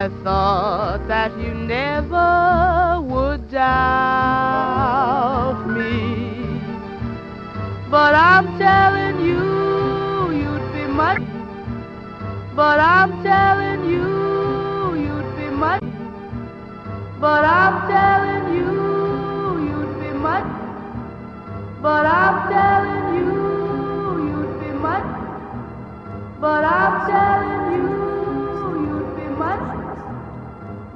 I thought that you never would doubt me. But I'm telling you, you'd be much. But I'm telling you, you'd be much. But I'm telling you, you'd be much. But I'm telling you, you'd be much. But I'm telling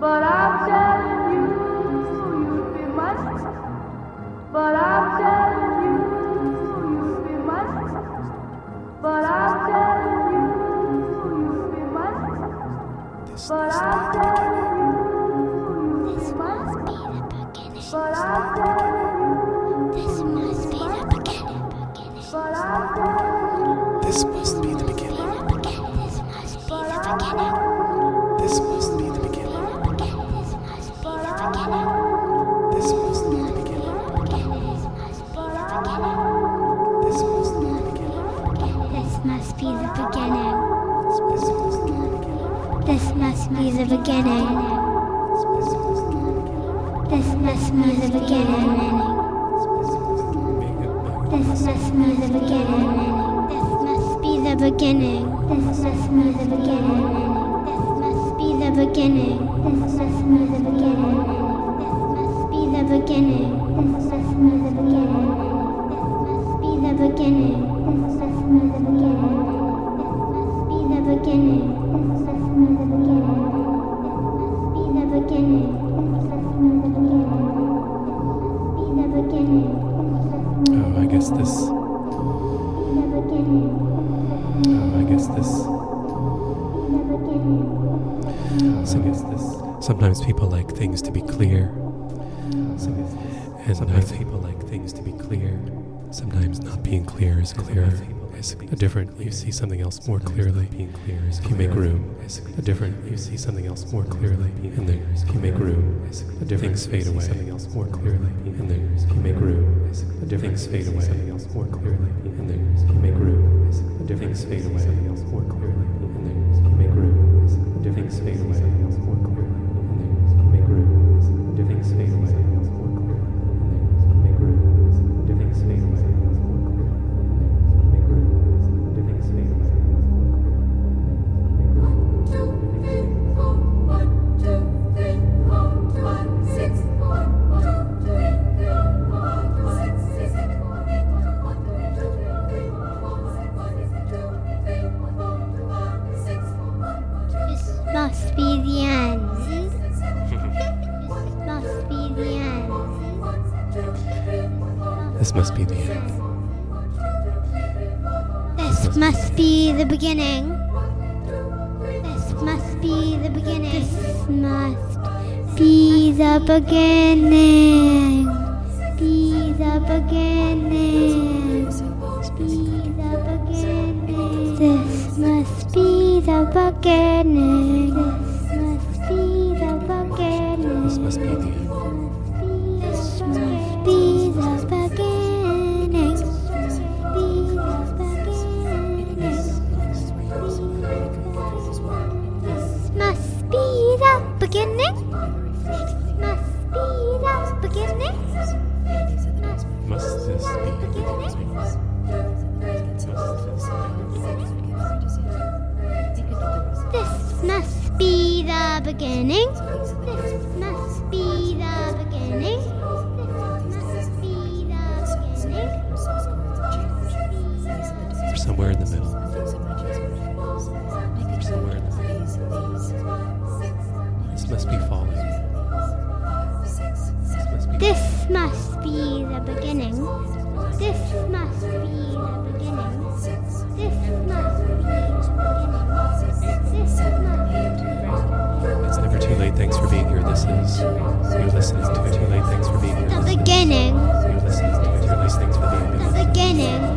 But I'm telling you, you'd be much. But I'm telling you, you'd be much. But I'm telling you, you'd be much. But I'm telling you, you'd be much. But I'm telling you, This must be the beginning. but I'm be the beginning. This must be the beginning. This must be the beginning. This must be the beginning. This must be the beginning. This must be the beginning. This must be the beginning. This must be the beginning. This must be the beginning. Sometimes people like things to be clear. And sometimes people like things to be clear. Sometimes not being clear is clearer. Is a different. You see something else more clearly. Being clear is if you make room. A different. You see something else more clearly. And then if you make room, a different things fade away. Something else more clearly. And then if you make room, a different things fade away. Something else more clearly. And then if you make room, a different things fade away. Something else more clearly. And then if you make room, a different things fade away. This must be the end. This must be the beginning. This must be the beginning. This must be the beginning. Must be the beginning. This must be the beginning. This must be the beginning. Or somewhere in the middle. Somewhere in the middle. This must be falling. This must be This must be the beginning. This must be the beginning. This must This is you're listening to Too Late. Thanks for being here. the beginning. You're listening to Too Late. Thanks for being here. The beginning.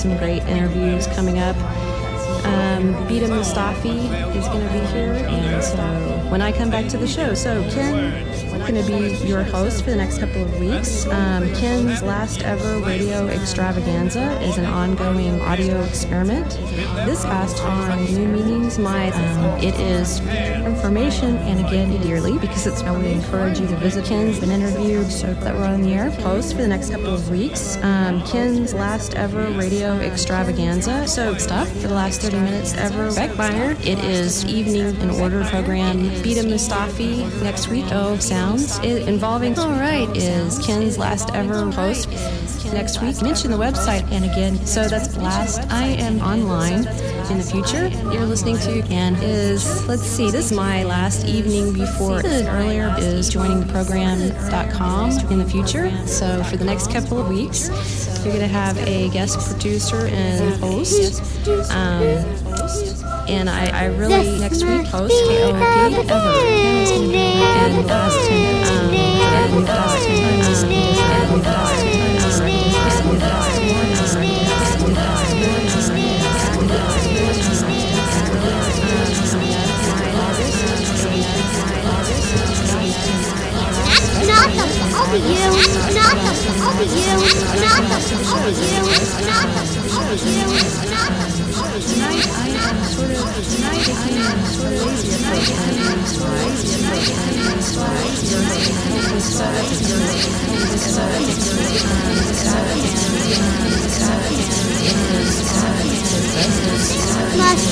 Some great interviews coming up. Um, Bita Mustafi is going to be here, and so when I come back to the show, so Ken going to be your host for the next couple of weeks. Um, Ken's last ever radio extravaganza is an ongoing audio experiment. This cast on New Meanings My um, it is information and again dearly because it's I would encourage you to visit Ken's been so that we're on the air post for the next couple of weeks. Um, Ken's last ever radio extravaganza. So stuff for the last 30 minutes ever. Beck Beiner. It is evening in order program. Bita Mustafi next week. Oh sounds. It, involving all right is Ken's last ever post next week. Mention the website and again. So that's last. I am online in the future. You're listening to and is let's see. This is my last evening before earlier is joining the program.com in the future. So for the next couple of weeks, you're gonna have a guest producer and host. Um, and I, I really next week host KOP ever. Ken is gonna and Dustin. Um, and Dustin. Um, and That's not the fault of you. That's not the fault of you. That's not the fault of you. That's not the fault of you. Must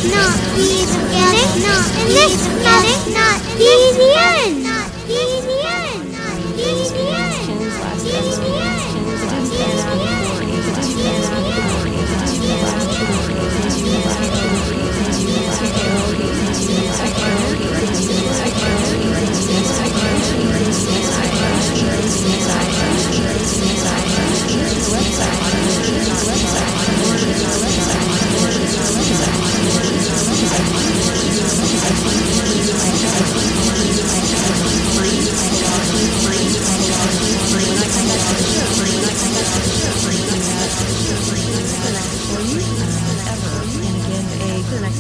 not be the must not be the end. Not be the end.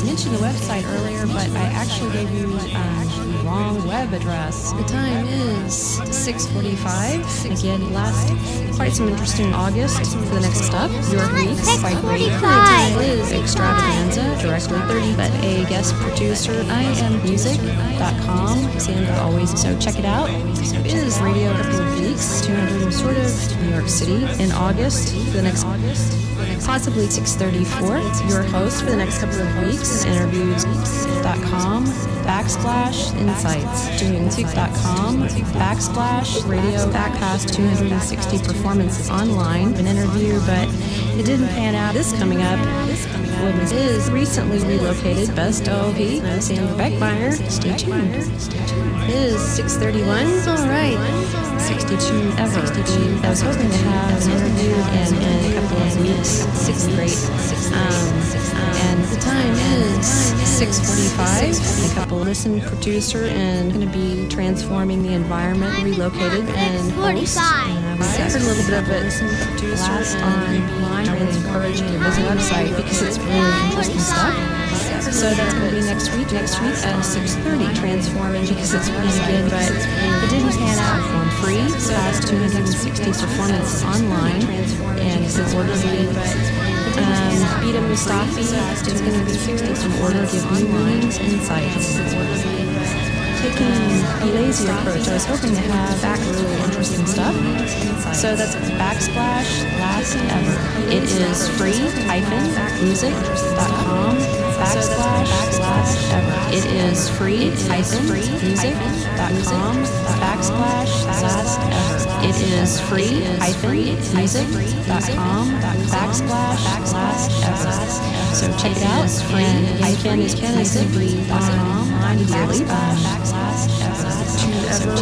Mentioned the website earlier, but I actually gave you um, the wrong web address. The time is 6:45. Again, last quite some interesting August for the next weeks quite great. The time is extravaganza, directly 30, but a guest producer. I am music.com. Sandra always so check it out. It is radio of weeks, 200 sort of New York City in August for the next possibly 634 your host for the next couple of weeks. Interviews.com backslash insights. Doing.com backslash radio backpast 260 performances online. An interview but it didn't pan out. This coming up is recently relocated. Best OP Sandra Beckmeyer. Stay tuned. It is 631 all right 62 ever I was hoping to have an interview in, in a couple of weeks sixth grade. Um, and the time is 6:45. A couple listen producer and going to be transforming the environment, relocated and host. And I a little bit of it. Last. I would to visit website because it's really interesting stuff. So that's going to be next week. Next week at 6:30. Transforming because it's free again, but it didn't pan out. Perform free. So past 260 performances online, and it's an order meeting. Um, Bita Mustafi is going to be in order give new insights taking a lazy approach. I was hoping to have back really interesting stuff. So that's backsplash last ever. It is free hyphen music.com backsplash last ever. It is free. hyphen music.com backsplash last ever. It is free. hyphen music.com backsplash last ever. So check it out. And hyphen is music.com immediately.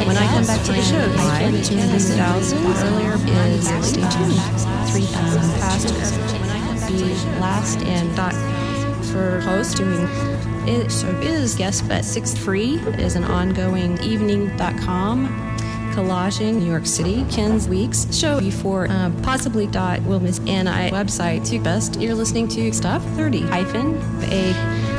When I come back to the show, live, 200,000 earlier is stay tuned. Three um, past be last and dot for host doing it so is guest but six free is an ongoing evening.com collaging New York City Ken's Weeks show before uh, possibly dot will miss and I website to best you're listening to stuff 30 hyphen a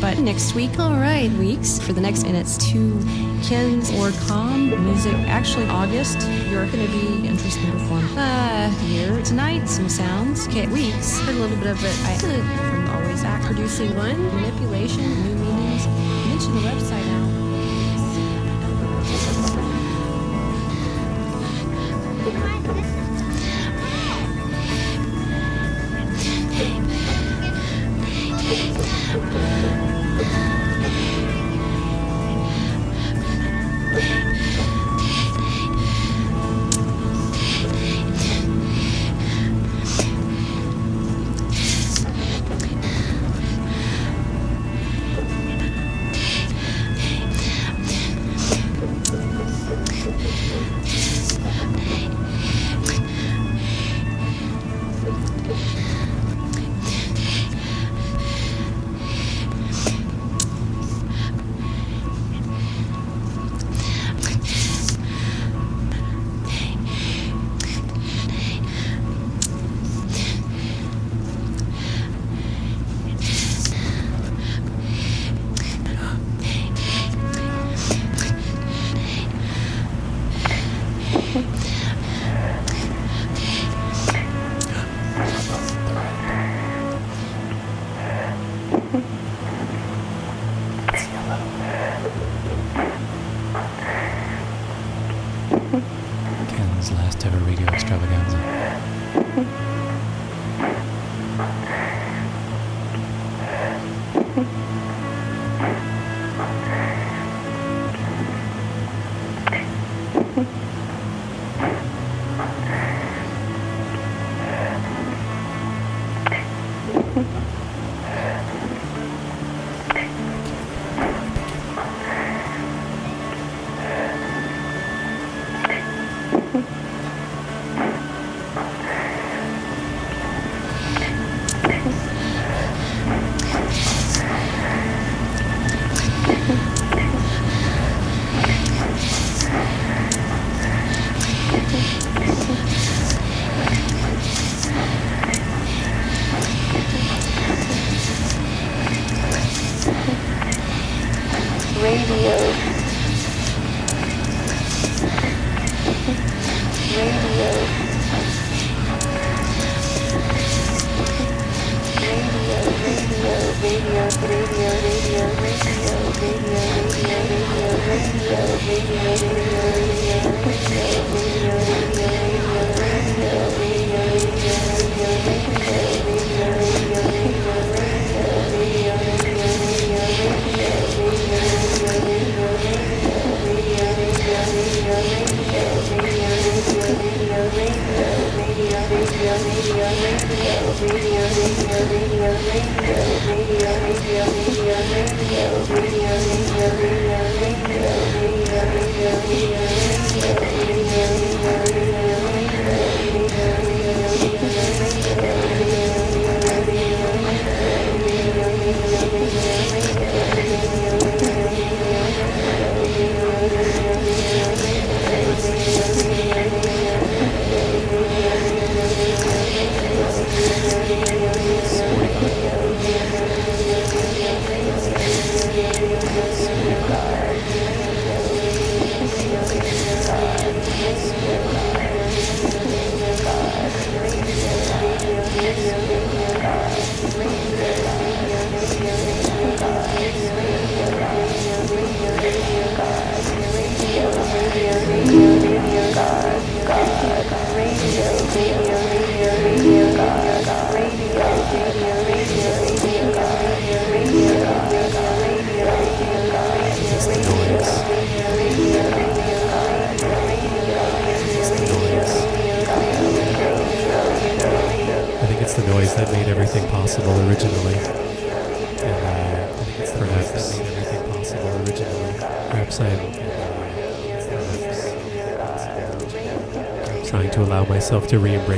but next week, all right, weeks for the next, and it's to Ken's or Com music. Actually, August, you're to be interesting in perform uh, here tonight. Some sounds. Okay, weeks. A little bit of it. I producing one manipulation, new meanings. Mention the website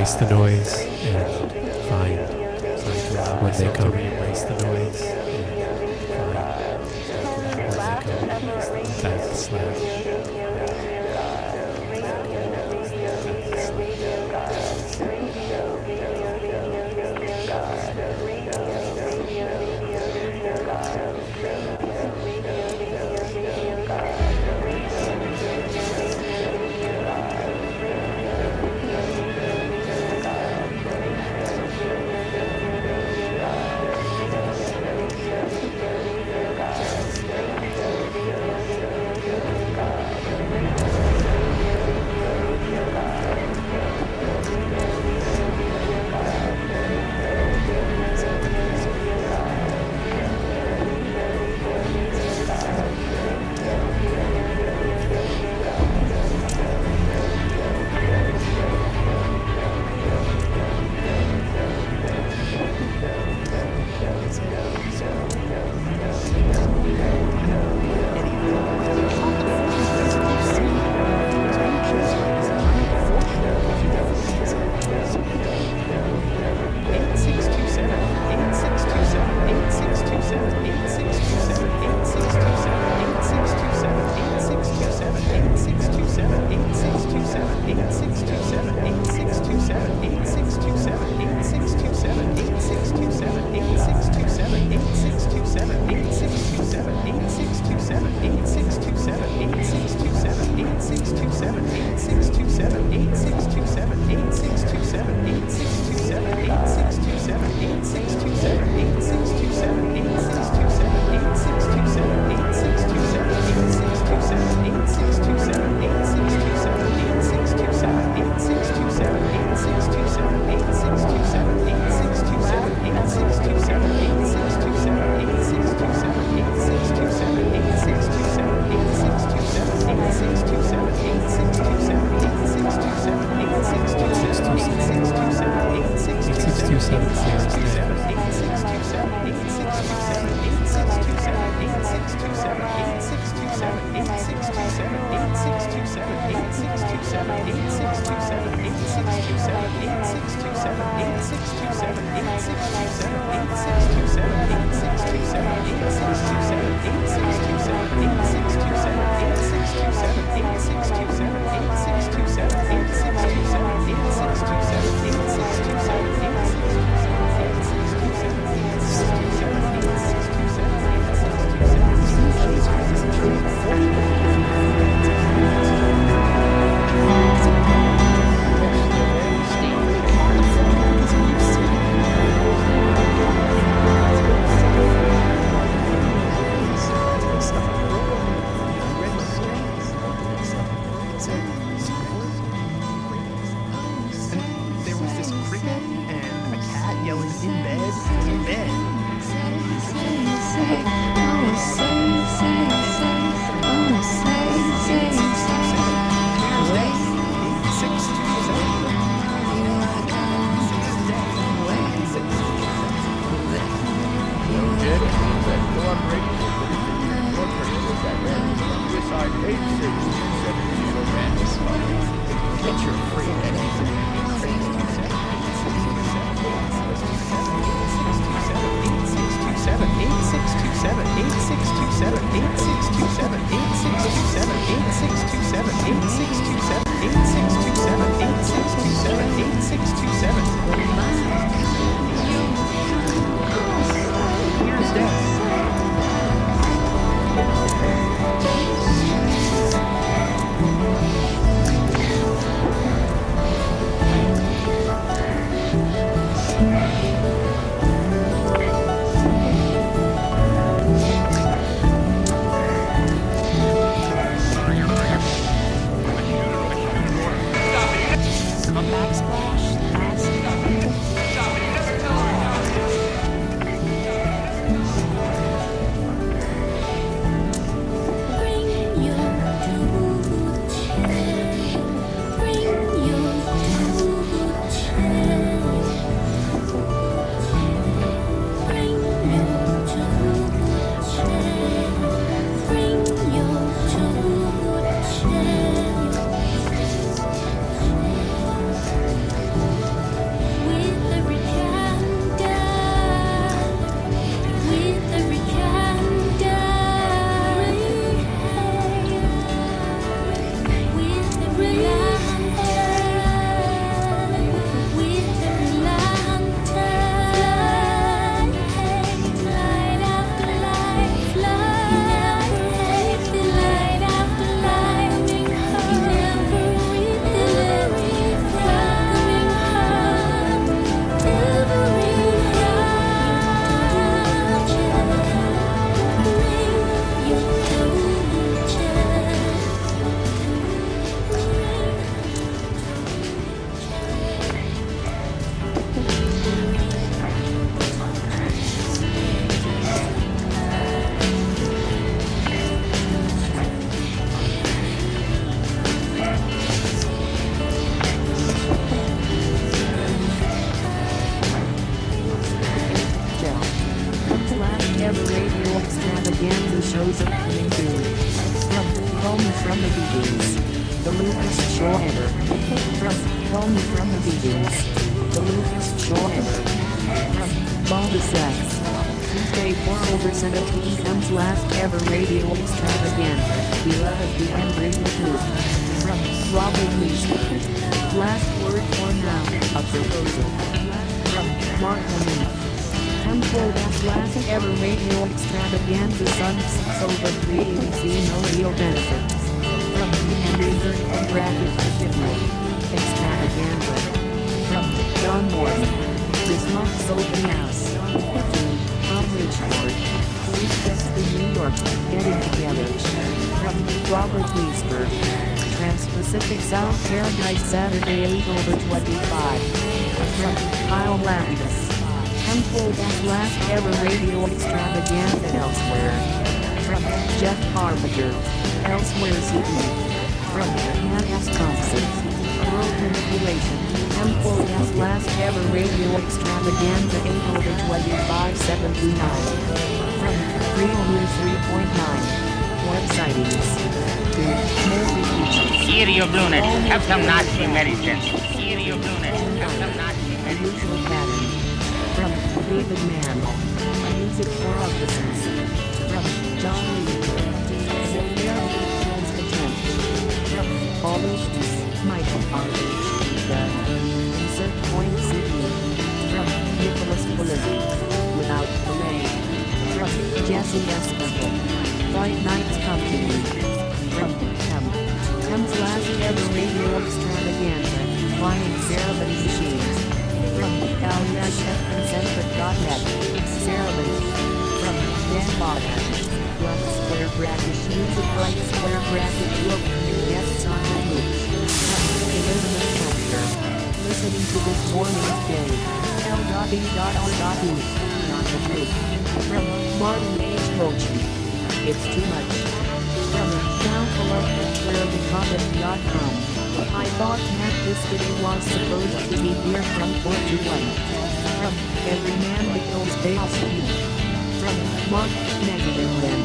to re-embrace the noise and find to allow when they come re-embrace the noise Saturday 8 over 25. From Kyle Landis. Unfold as last ever radio extravaganza elsewhere. From Jeff Harbinger. Elsewhere CD. From Hannah Thompson. World Manipulation. Unfold as last ever radio extravaganza 8 over 25 79. From Real News 3.9. Website is. Here, Brunet, have some Nazi medicine. Here, Brunet, have some Nazi medicine. From David Mann. Music for. From John Lee. Michael. The Point. From Nicholas. Without delay. From Jesse. White Knights Company. Last ever radio extravaganza. Flying Cerebon Machines. From Aliashefconcentric.net. Cerebon. From Dan Bottom. Left square bracket music right square bracket look guests on the loop. Listening to this morning's day. L.E.R.E. On the loop. From Martin H. Mochi. It's too much. I thought that this video was supposed to be here from 4 to 1. From Every Man Becomes Bailspeed. From Mark Negative Men.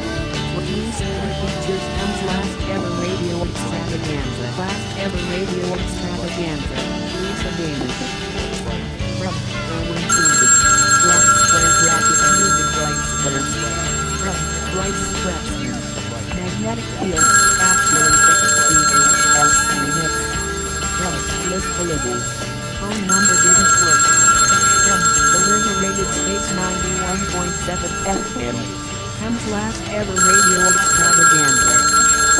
Producer features M's last ever radio extravaganza. Last ever radio extravaganza. Lisa Danish. From Erwin Tuesday. Black Square Bracket Music Rights. From Bryce Pressman. Magnetic Fields. Actually 6 speakers. S Remix. From Liz Phone number didn't work. From Deliberated Space 91.7 FM. Hem's last ever radio extravaganza.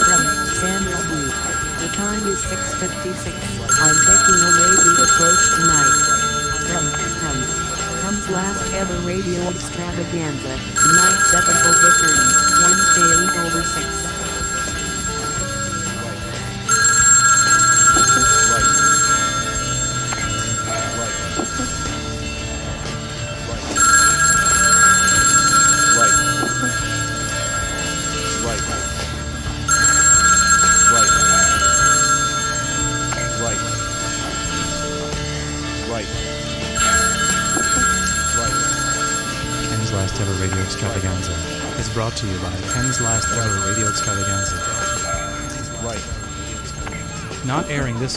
From Samuel B. The time is 6.56. I'm taking a lazy approach tonight. From. Hem's last ever radio extravaganza.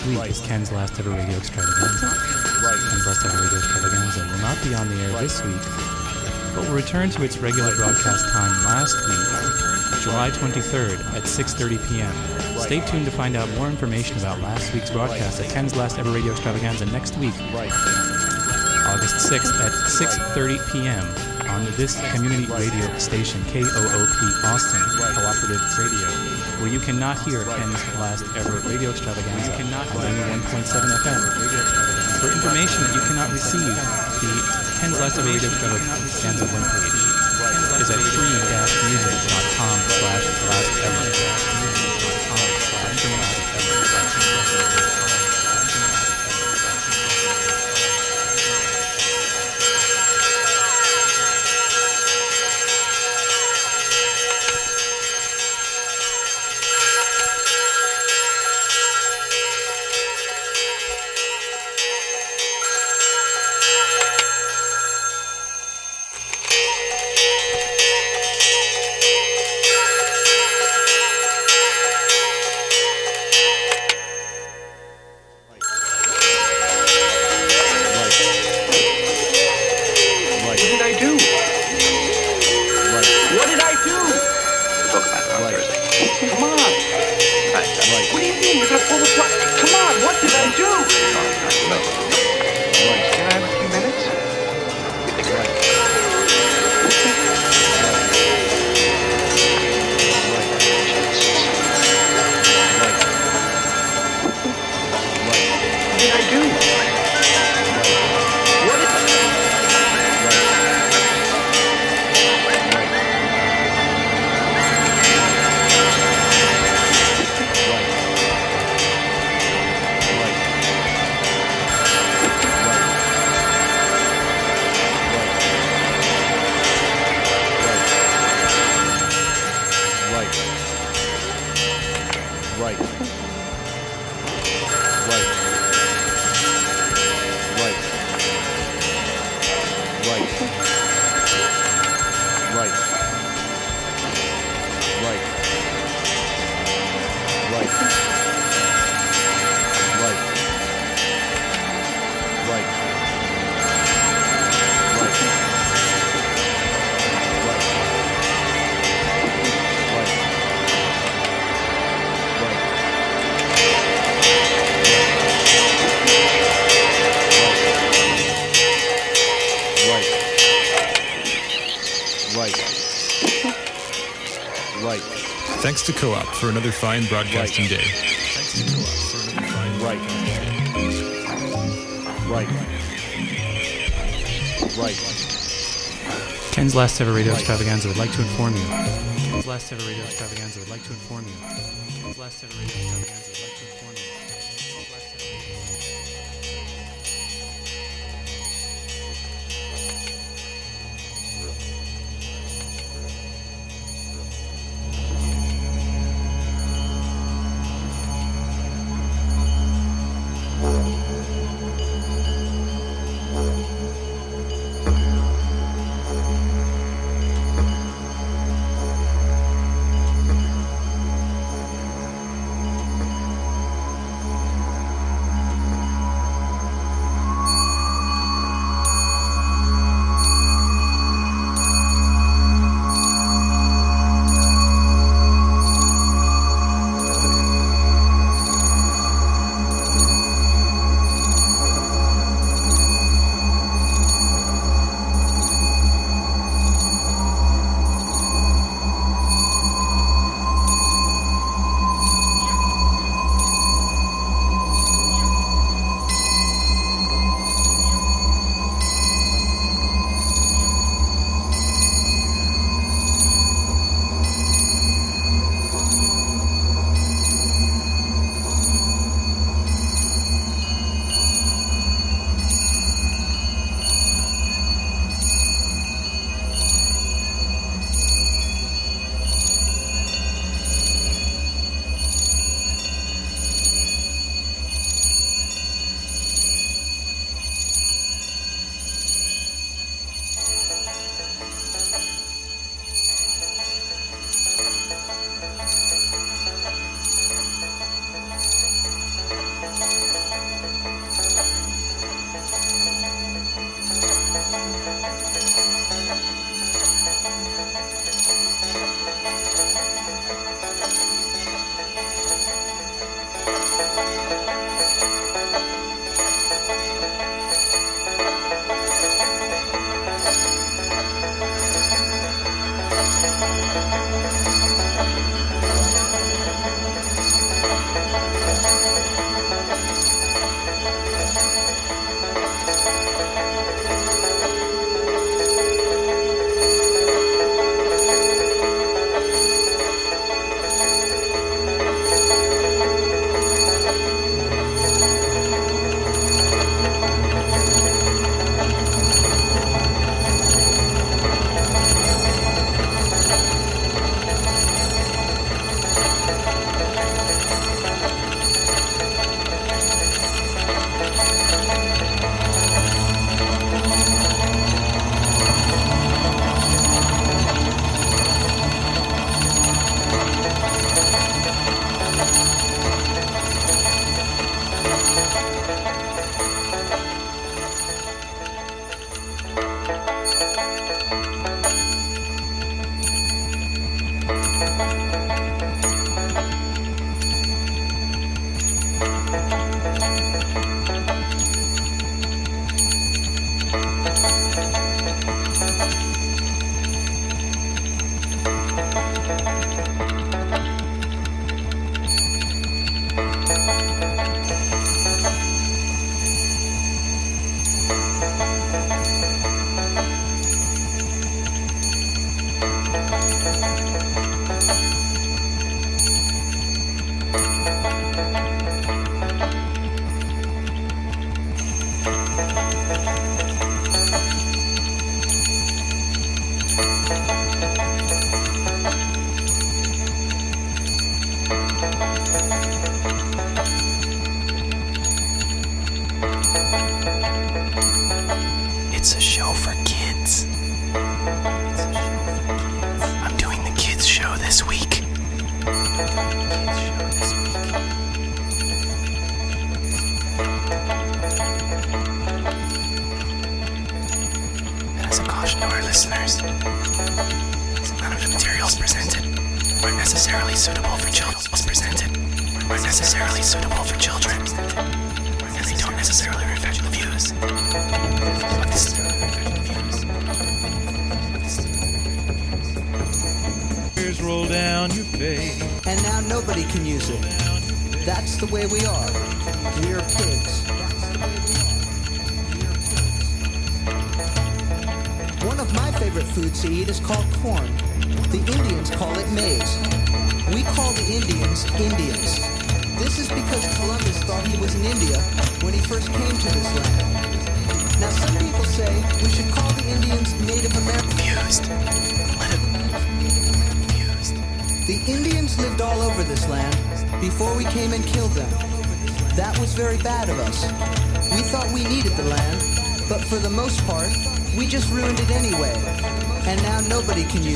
Week is Ken's Last Ever Radio Extravaganza. Ken's Last Ever Radio Extravaganza will not be on the air this week, but will return to its regular broadcast time last week, July 23rd at 6.30 p.m. Stay tuned to find out more information about last week's broadcast at Ken's Last Ever Radio Extravaganza next week, August 6th at 6.30 p.m. on this community radio station, KOOP Austin Cooperative Radio, where you cannot hear Ken's last ever radio extravaganza you cannot on 91.7 FM. For information that you cannot receive, the Ken's last ever radio extravaganza webpage is at free-music.com slash last ever. For another fine broadcasting day. Right. Right. Right. Ken's last ever radio extravaganza would like to inform you. Ken's last ever radio extravaganza would like to inform you. Ken's last ever radio extravaganza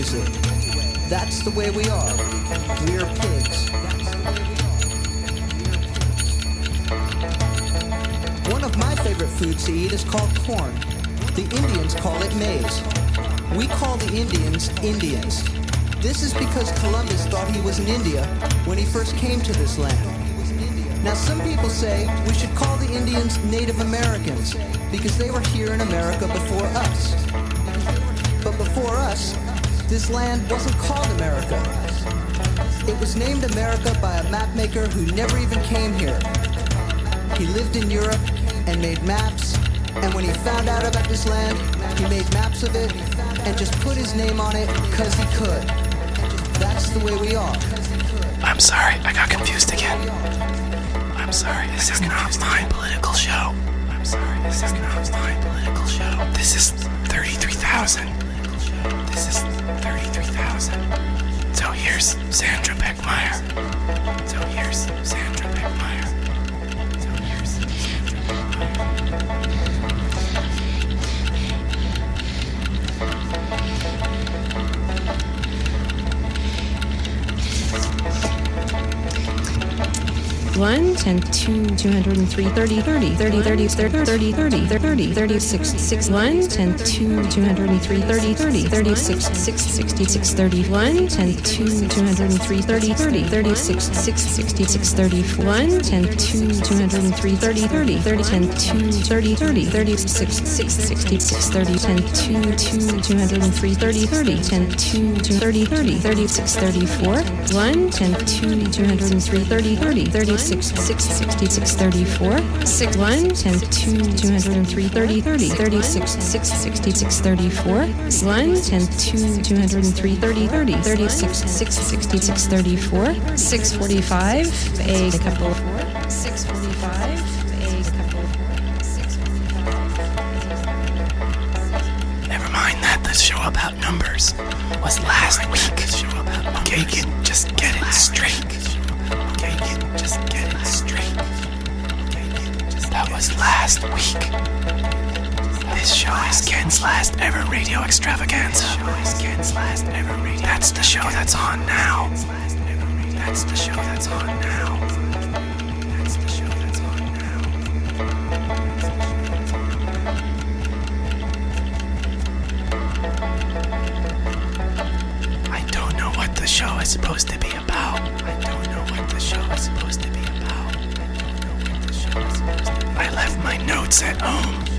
it. That's the way we are. We're pigs. One of my favorite foods to eat is called corn. The Indians call it maize. We call the Indians Indians. This is because Columbus thought he was in India when he first came to this land. Now some people say we should call the Indians Native Americans because they were here in America before us. But before us, this land wasn't called America. It was named America by a mapmaker who never even came here. He lived in Europe and made maps, and when he found out about this land, he made maps of it and just put his name on it because he could. That's the way we are. I'm sorry, I got confused again. I'm sorry, this is not my political show. I'm sorry, this is not my political show. This is 33,000. Sandra Beckmeyer. 1, 10, 2, 203, 30, 30, 30, 30, 30, 30, 30, 30, 36, 6, 1, 10, 2, 203, 30, 30, 36, 6, 66, 31, 10, 2, 203, 30, 30, 36, 6, 66, 31, 10, 2, 203, 30, 30, 30, 10, 2, 30, 30, 36, 6, 66, 30, 10, 2, 2, 203, 30, 30, 10, 2, 30, 30, 36, 34, 1, 10, 2, 203, 30, 30, 36, Six sixty six thirty four. Six one ten two two hundred and three thirty thirty thirty six six sixty six thirty four. Six one ten two two hundred and three thirty thirty thirty six six sixty six thirty four. Six forty five. A couple. Six forty five. A couple. Never mind that. This show about numbers was last week. Kagan, just get it straight. Just get it straight. That was last week. This show is Ken's last ever radio extravaganza. That's the show that's on now. That's the show that's on now. I don't know what the show is supposed to be about. I supposed to be about. I left my notes at home.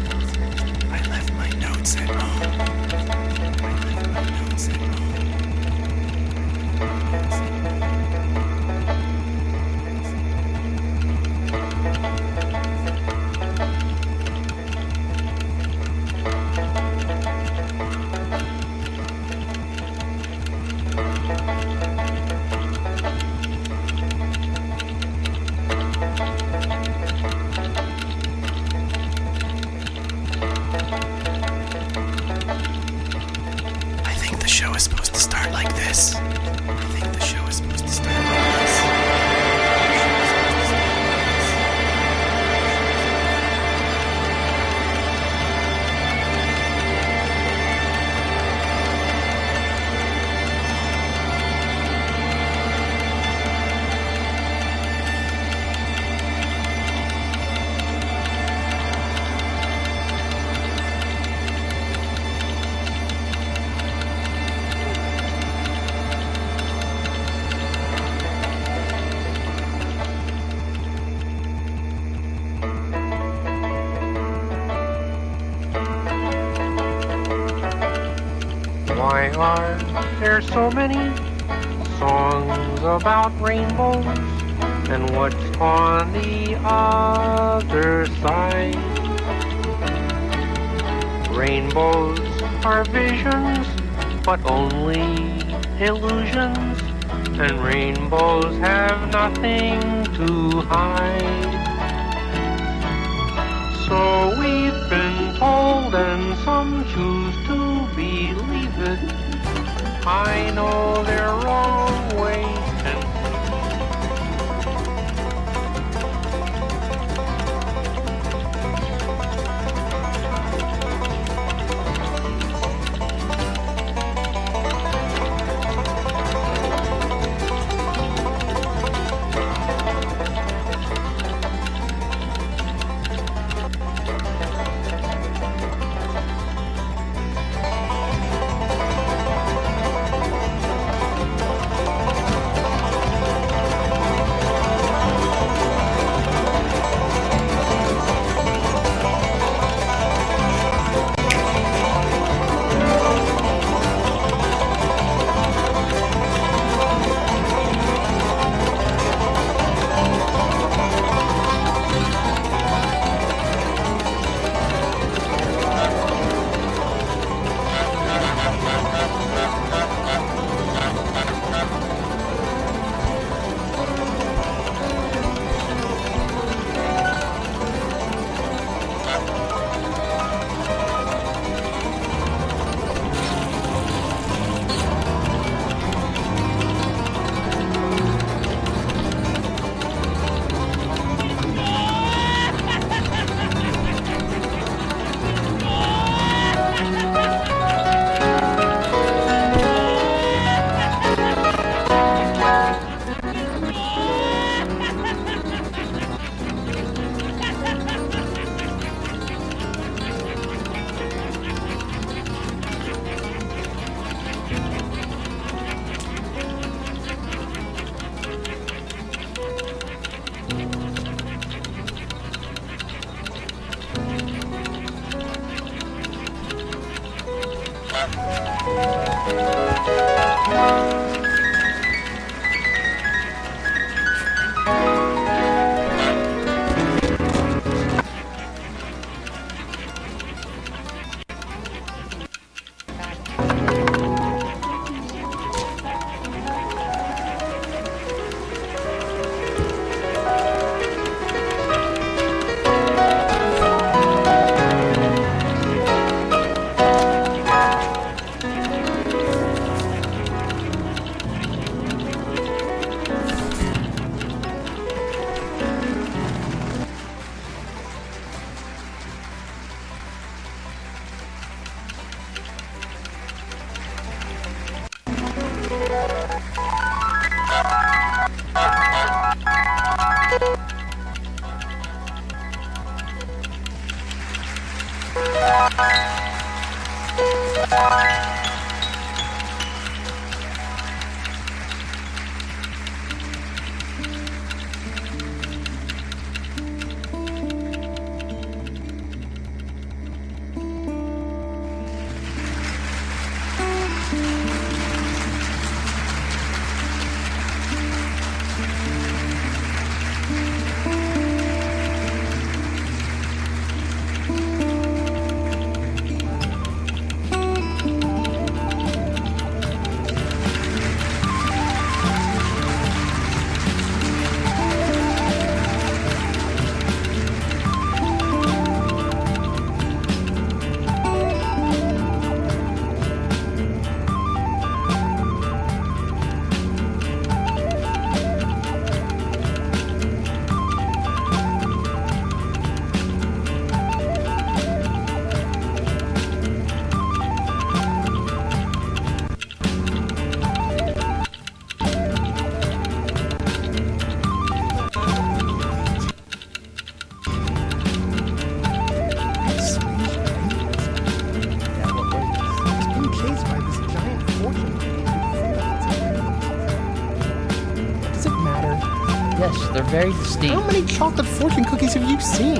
Very. How many chocolate fortune cookies have you seen?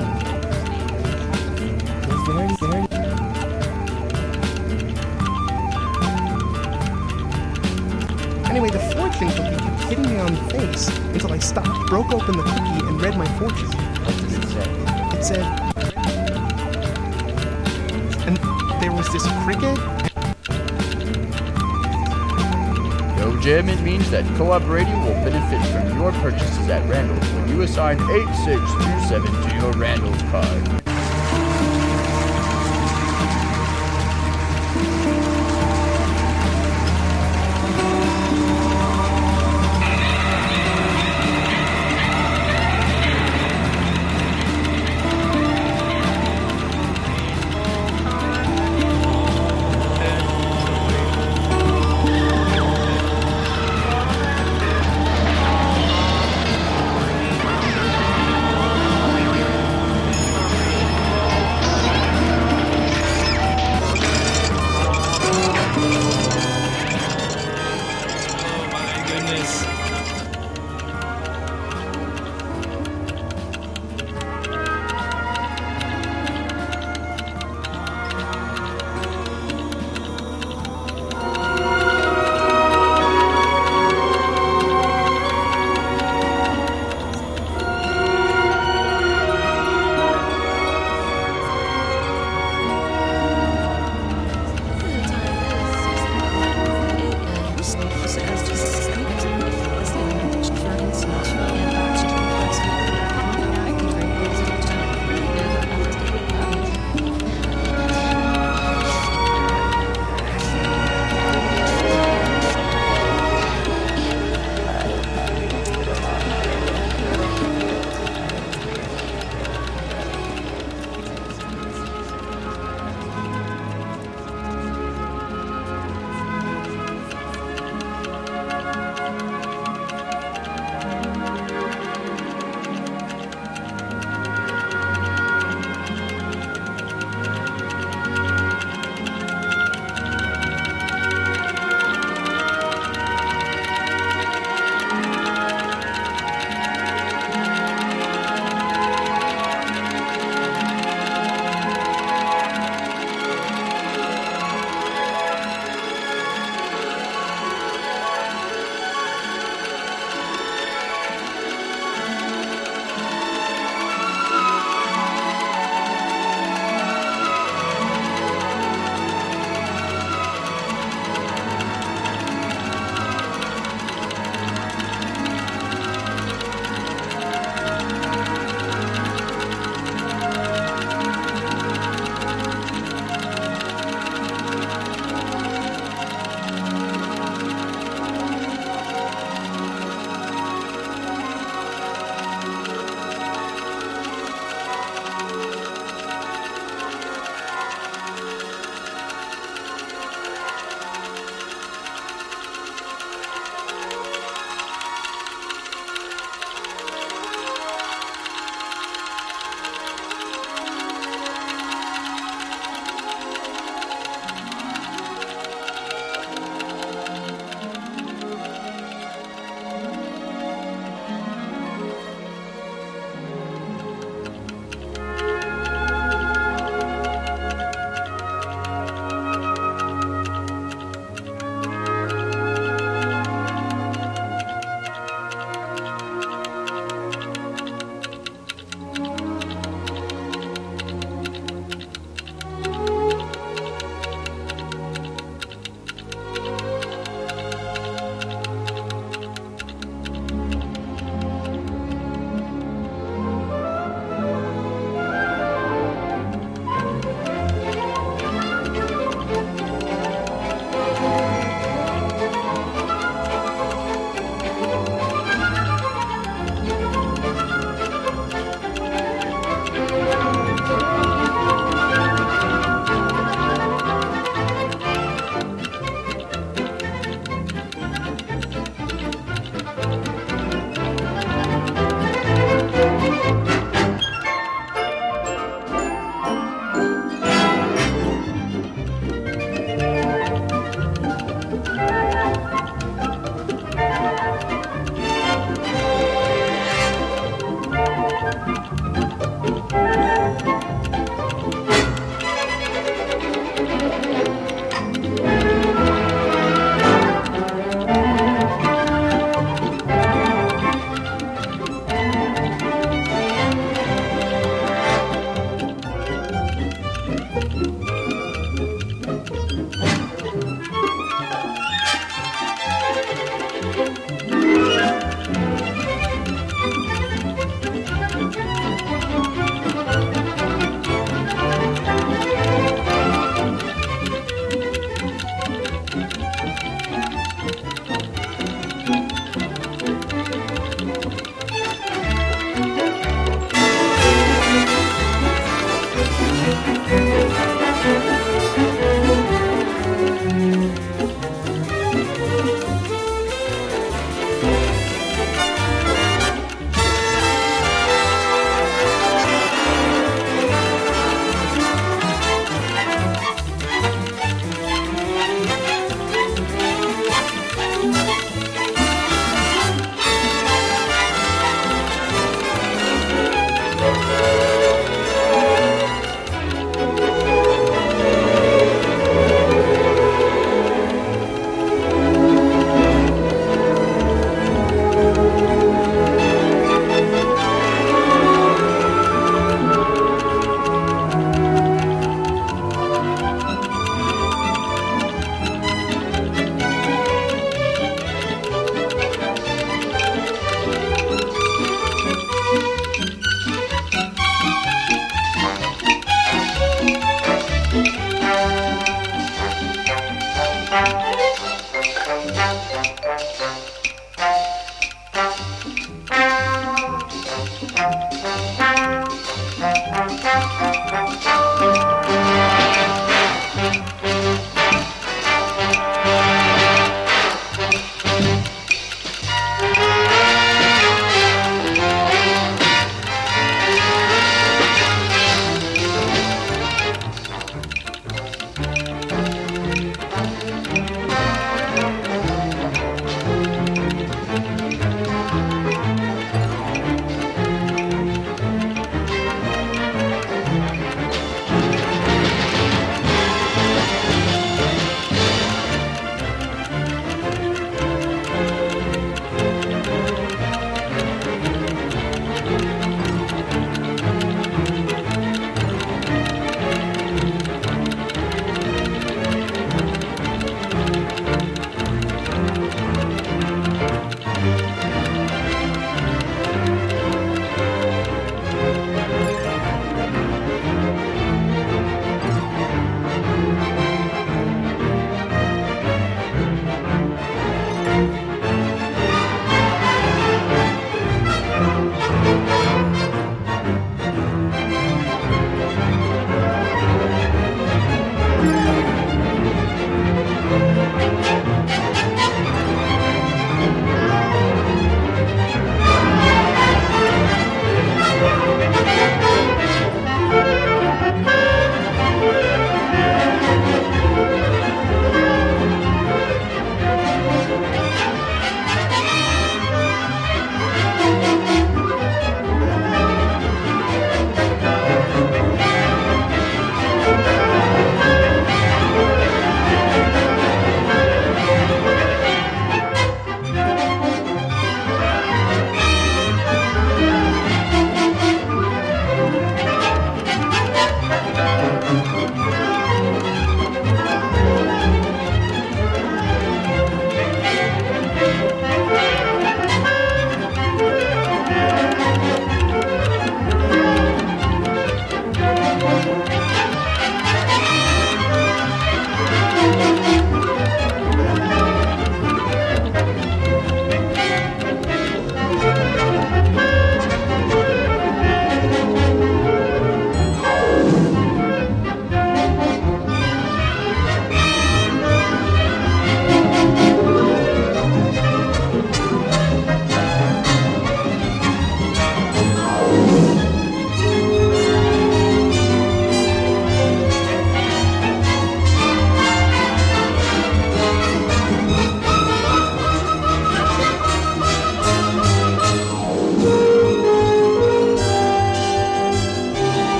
Very, very. Anyway, the fortune cookie kept hitting me on the face until I stopped, broke open the cookie, and read my fortune. What did it say? It said. And there was this cricket. It means that Co-op Radio will benefit from your purchases at Randall's when you assign 8627 to your Randall's card.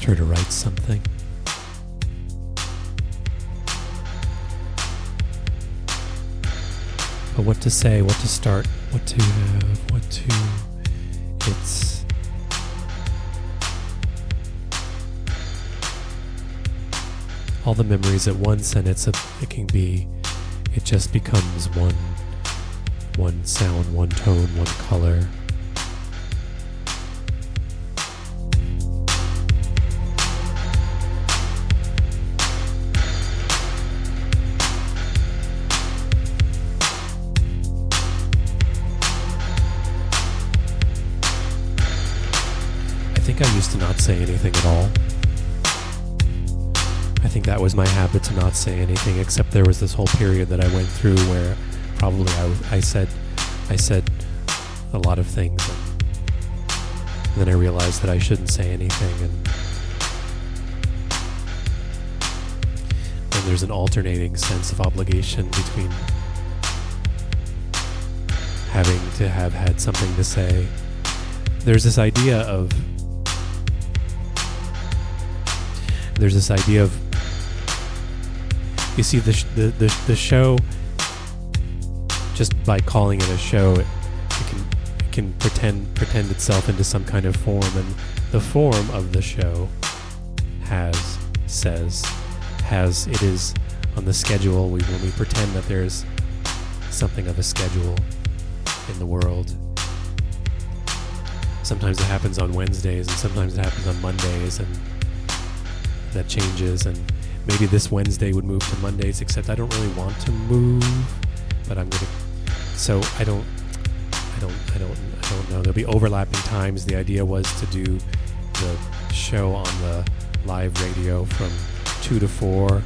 Asked her to write something. But what to say, what to start, what to have, what to. It's. All the memories at once, and it's a. It can be. It just becomes one. One sound, one tone, one color. Say anything, except there was this whole period that I went through where probably I, I said I said a lot of things, and then I realized that I shouldn't say anything, and then there's an alternating sense of obligation between having to have had something to say. There's this idea of there's this idea of you see the sh- the, the the show just by calling it a show it, it can it can pretend pretend itself into some kind of form and the form of the show has says has it is on the schedule. We when we pretend that there's something of a schedule in the world sometimes it happens on Wednesdays and sometimes it happens on Mondays and that changes and maybe this Wednesday would move to Mondays except I don't really want to move but I'm gonna so I don't I don't I don't I don't know. There'll be overlapping times. The idea was to do the show on the live radio from 2 to 4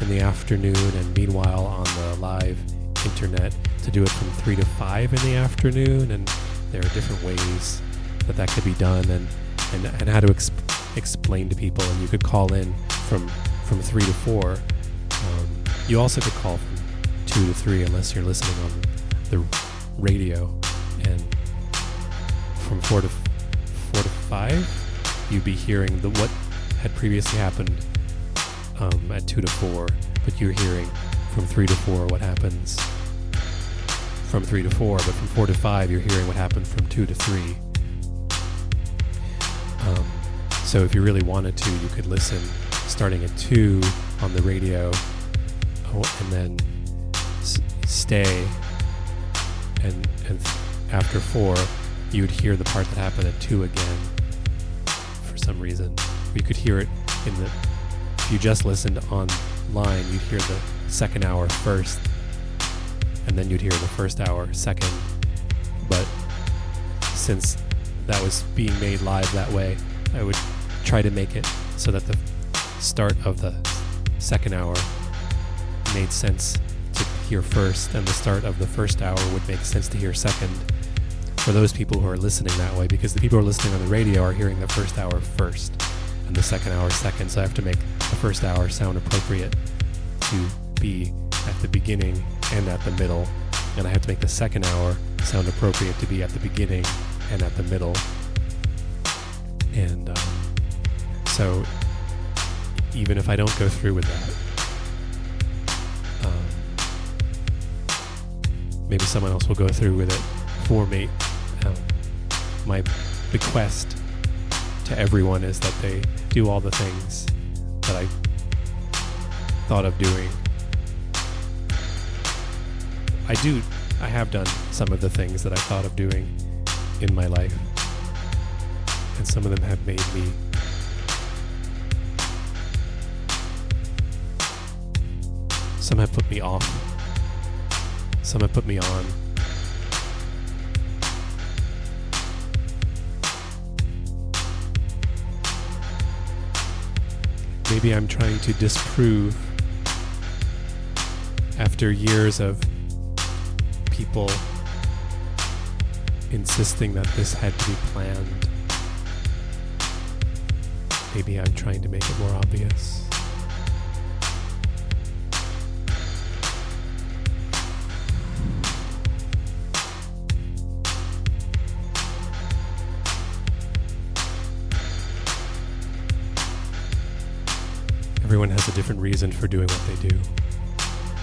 in the afternoon and meanwhile on the live internet to do it from 3 to 5 in the afternoon. And there are different ways that that could be done and and, and how to exp- explain to people. And you could call in from from 3 to 4 um, you also could call from 2 to 3 unless you're listening on the radio. And from 4 to 4 to 5 you'd be hearing the what had previously happened um, at 2 to 4 but you're hearing from 3 to 4 what happens from 3 to 4 but from 4 to 5 you're hearing what happened from 2 to 3 um, so if you really wanted to, you could listen starting at two on the radio, oh, and then s- stay, and and after four, you would hear the part that happened at two again. For some reason, you could hear it in the. If you just listened online, you'd hear the second hour first, and then you'd hear the first hour second. But since that was being made live that way, I would try to make it so that the start of the second hour made sense to hear first, and the start of the first hour would make sense to hear second for those people who are listening that way, because the people who are listening on the radio are hearing the first hour first and the second hour second. So I have to make the first hour sound appropriate to be at the beginning and at the middle, and I have to make the second hour sound appropriate to be at the beginning and at the middle. And um, so, even if I don't go through with that, um, maybe someone else will go through with it for me. Um, my bequest to everyone is that they do all the things that I thought of doing. I do, I have done some of the things that I thought of doing in my life, and some of them have made me Some have put me off. Some have put me on. Maybe I'm trying to disprove after years of people insisting that this had to be planned. Maybe I'm trying to make it more obvious. Different reason for doing what they do.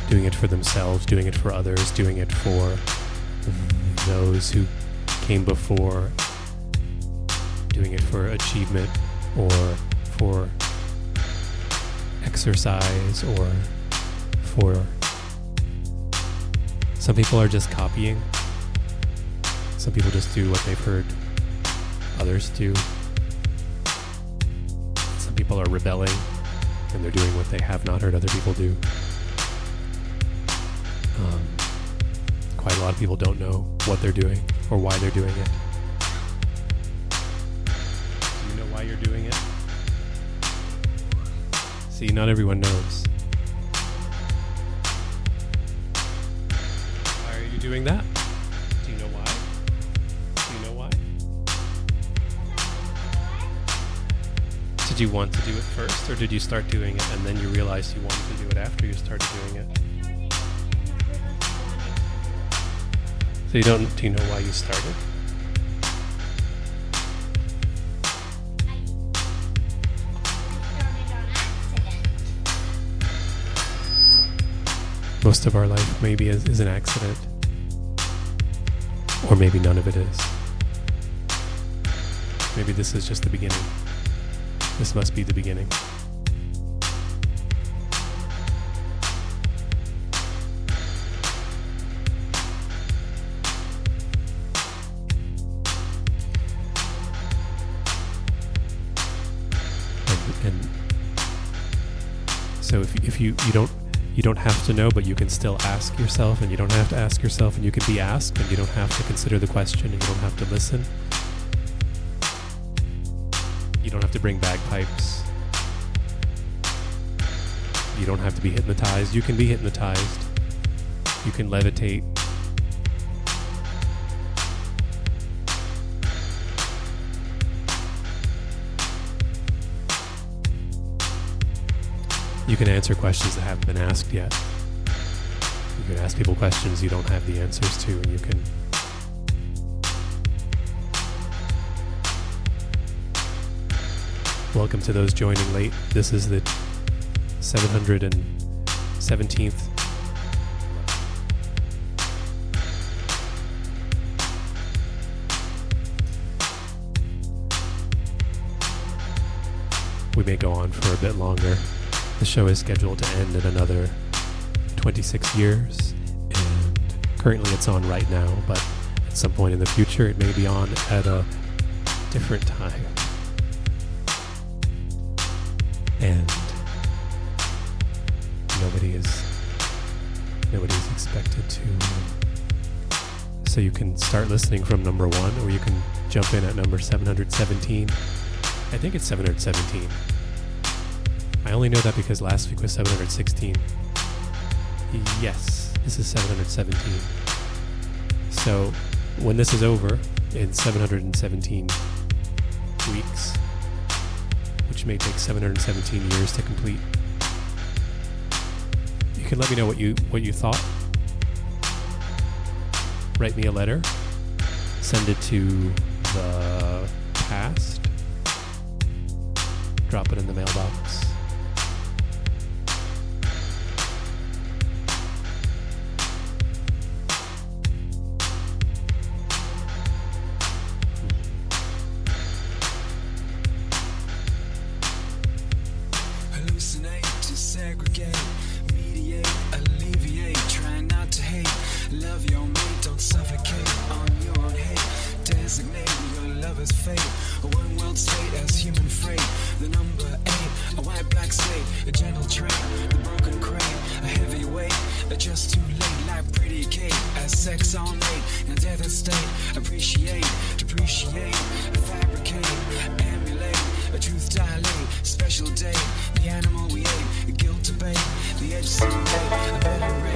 Doing it for themselves, doing it for others, doing it for those who came before, doing it for achievement or for exercise or for. Some people are just copying. Some people just do what they've heard others do. Some people are rebelling and they're doing what they have not heard other people do. Um, quite a lot of people don't know what they're doing or why they're doing it. Do you know why you're doing it? See, not everyone knows. Why are you doing that? Did you want to do it first, or did you start doing it and then you realized you wanted to do it after you started doing it? So you don't? Do you know why you started? Most of our life maybe is, is an accident, or maybe none of it is. Maybe this is just the beginning. This must be the beginning. So if, if you, you don't you don't have to know, but you can still ask yourself, and you don't have to ask yourself, and you can be asked, and you don't have to consider the question, and you don't have to listen. To bring bagpipes. You don't have to be hypnotized. You can be hypnotized. You can levitate. You can answer questions that haven't been asked yet. You can ask people questions you don't have the answers to, and you can Welcome to those joining late. This is the 717th we may go on for a bit longer. The show is scheduled to end in another 26 years, and currently it's on right now, but at some point in the future it may be on at a different time. Nobody is nobody is expected to. So you can start listening from number one or you can jump in at number 717 i think it's 717 i only know that because last week was 716 yes this is 717 so when this is over in 717 weeks which may take 717 years to complete you can let me know what you what you thought. Write me a letter. Send it to the past. Drop it in the mailbox. Segregate, mediate, alleviate. Try not to hate. Love your mate, don't suffocate on your own hate. Designate your lover's fate. A one world state as human freight. The number eight, a white black slate, a gentle trait. The broken crate, a heavy weight. A just too late, like pretty Kate. As sex all night, and death at state. Appreciate, depreciate, fabricate, emulate. A truth dilate, special day. The animal we ate, debate. The edge simulate, a better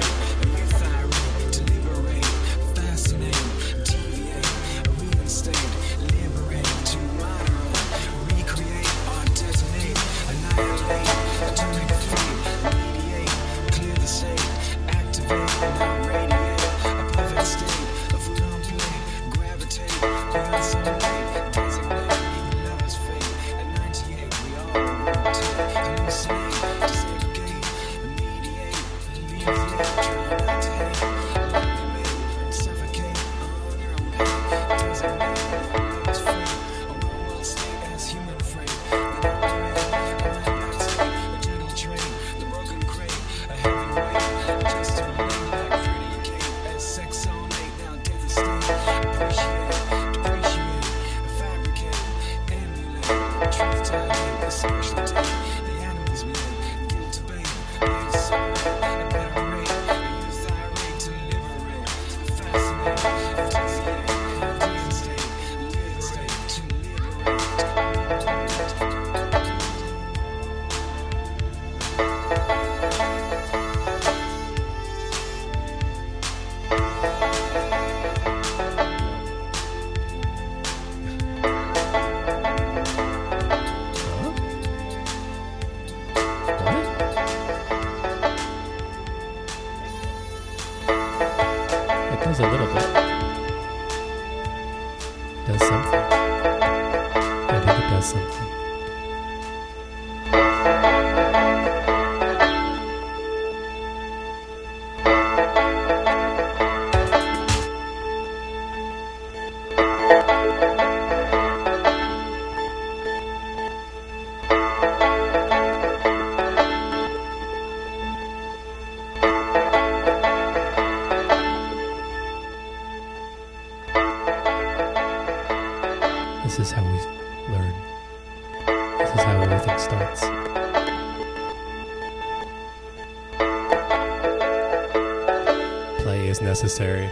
necessary.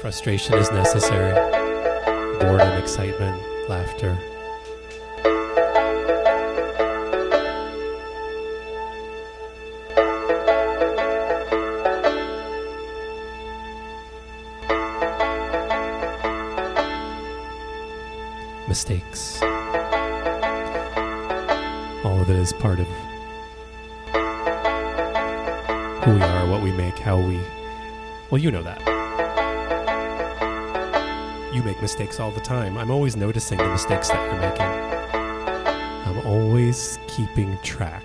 Frustration is necessary. Boredom, excitement, laughter. mistakes. All of it is part of who we are, what we make, how we. Well, you know that. You make mistakes all the time. I'm always noticing the mistakes that you're making. I'm always keeping track.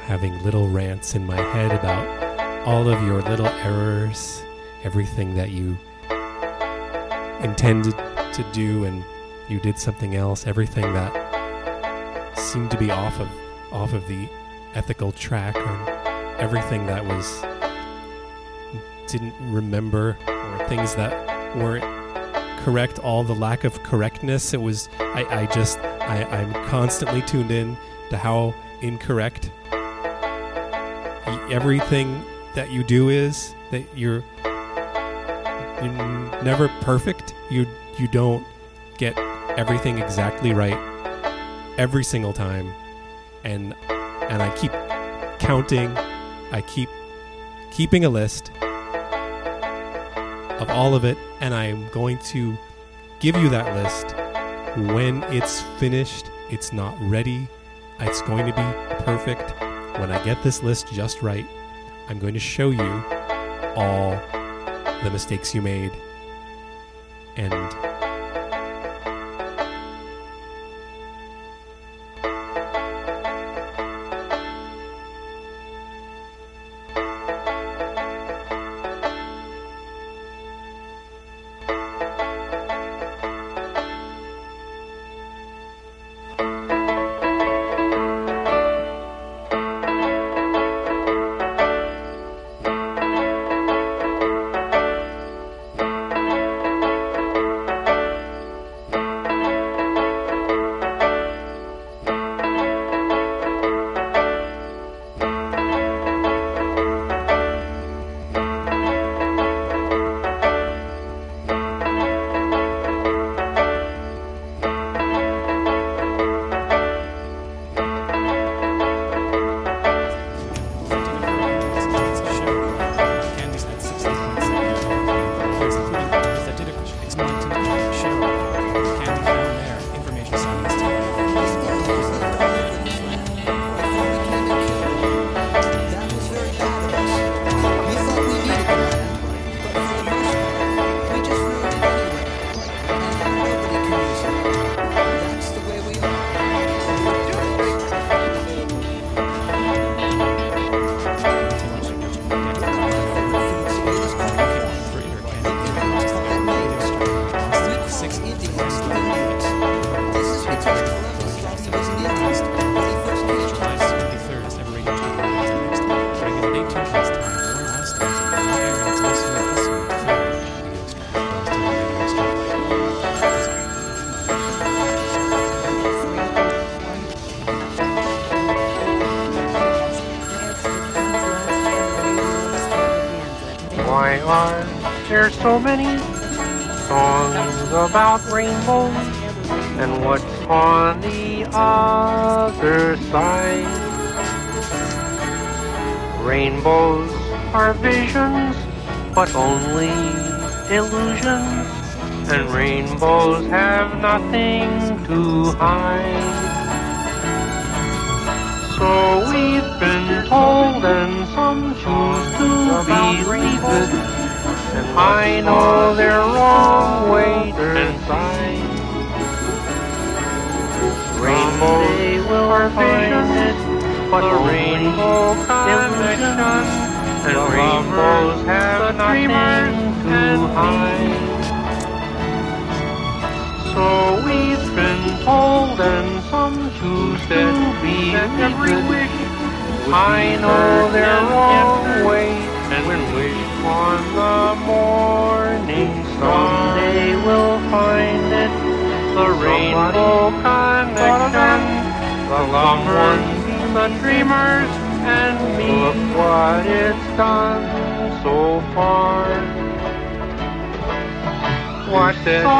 Having little rants in my head about all of your little errors, everything that you intended to do and you did something else everything that seemed to be off of off of the ethical track or everything that was didn't remember or things that weren't correct all the lack of correctness it was i, I just I, i'm constantly tuned in to how incorrect everything that you do is that you're you're never perfect. You you don't get everything exactly right every single time, and and I keep counting. I keep keeping a list of all of it, and I'm going to give you that list when it's finished. It's not ready. It's going to be perfect. When I get this list just right, I'm going to show you all the mistakes you made and What so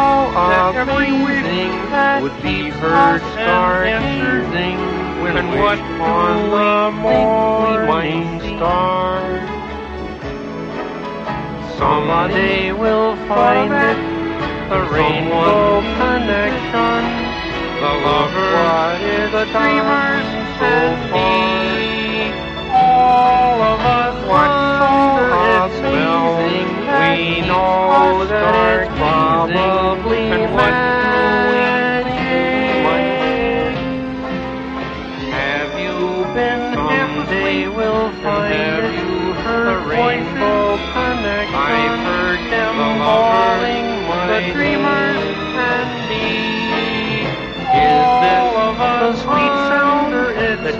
amazing that would be her star gazing when what on the morning star. Someday we'll find it, the rainbow connection, the lovers, the dreamers, and me. All of us wonder it's amazing we know that it's probably and what magic. Have you been Someday we'll find Have it. you heard the rainbow connection? I've heard them calling the dreamers and me. Is this the sweet sounder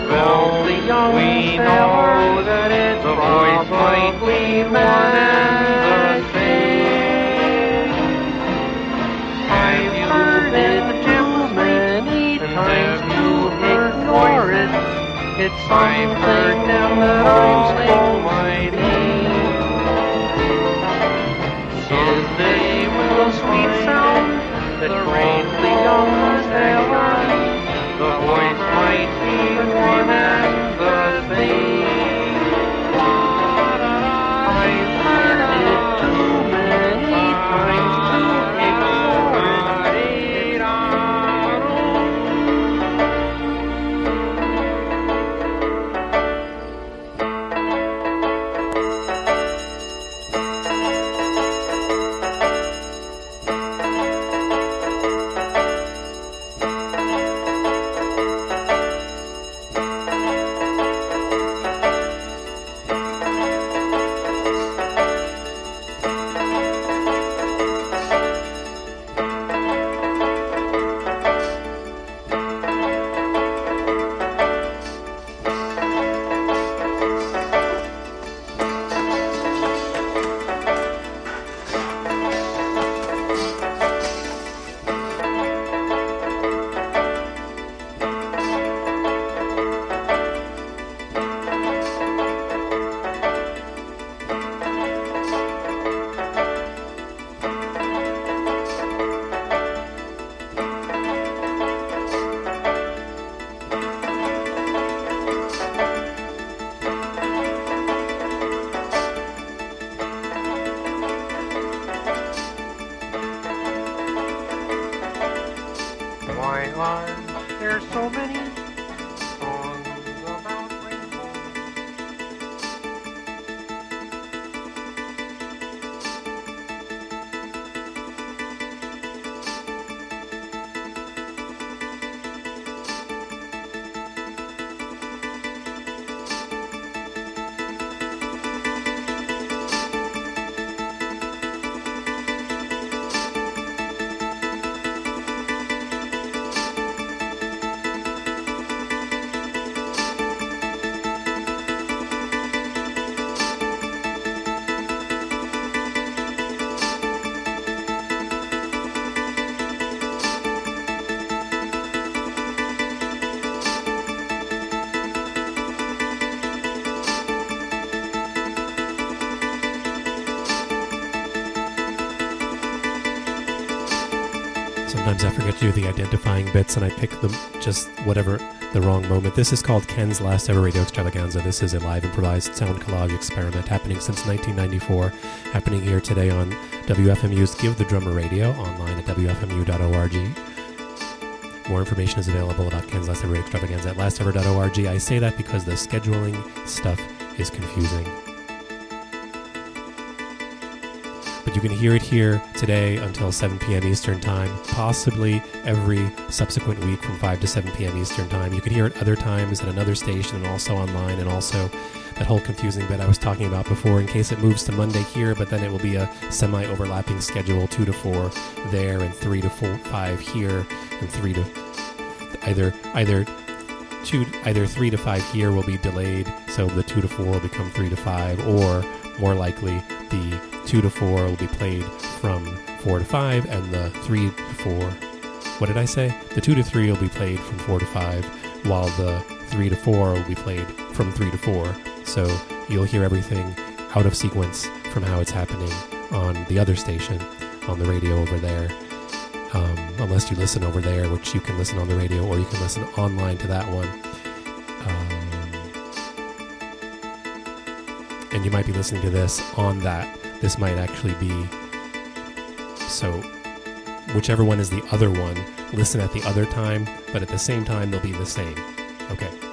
calls the young We know that it's the voice might be I'm mighty. Is this the sweet sound the young sailor? The voice might be one and the. Bits and I pick them just whatever the wrong moment. This is called Ken's Last Ever Radio Extravaganza. This is a live improvised sound collage experiment happening since 1994, happening here today on WFMU's Give the Drummer Radio, online at WFMU.org. More information is available about Ken's Last Ever Radio Extravaganza at lastever.org. I say that because the scheduling stuff is confusing. You can hear it here today until 7 p.m. Eastern Time, possibly every subsequent week from 5 to 7 p.m. Eastern Time. You can hear it other times at another station and also online, and also that whole confusing bit I was talking about before in case it moves to Monday here, but then it will be a semi overlapping schedule 2 to 4 there, and 3 to 4, 5 here, and 3 to either either two either three to five here will be delayed, so the two to four will become three to five, or more likely the two to four will be played from four to five, and the three to four. What did I say? The two to three will be played from four to five, while the three to four will be played from three to four. So you'll hear everything out of sequence from how it's happening on the other station, on the radio over there um, unless you listen over there, which you can listen on the radio or you can listen online to that one. Um, you might be listening to this on that. This might actually be so. Whichever one is the other one, listen at the other time, but at the same time, they'll be the same. Okay.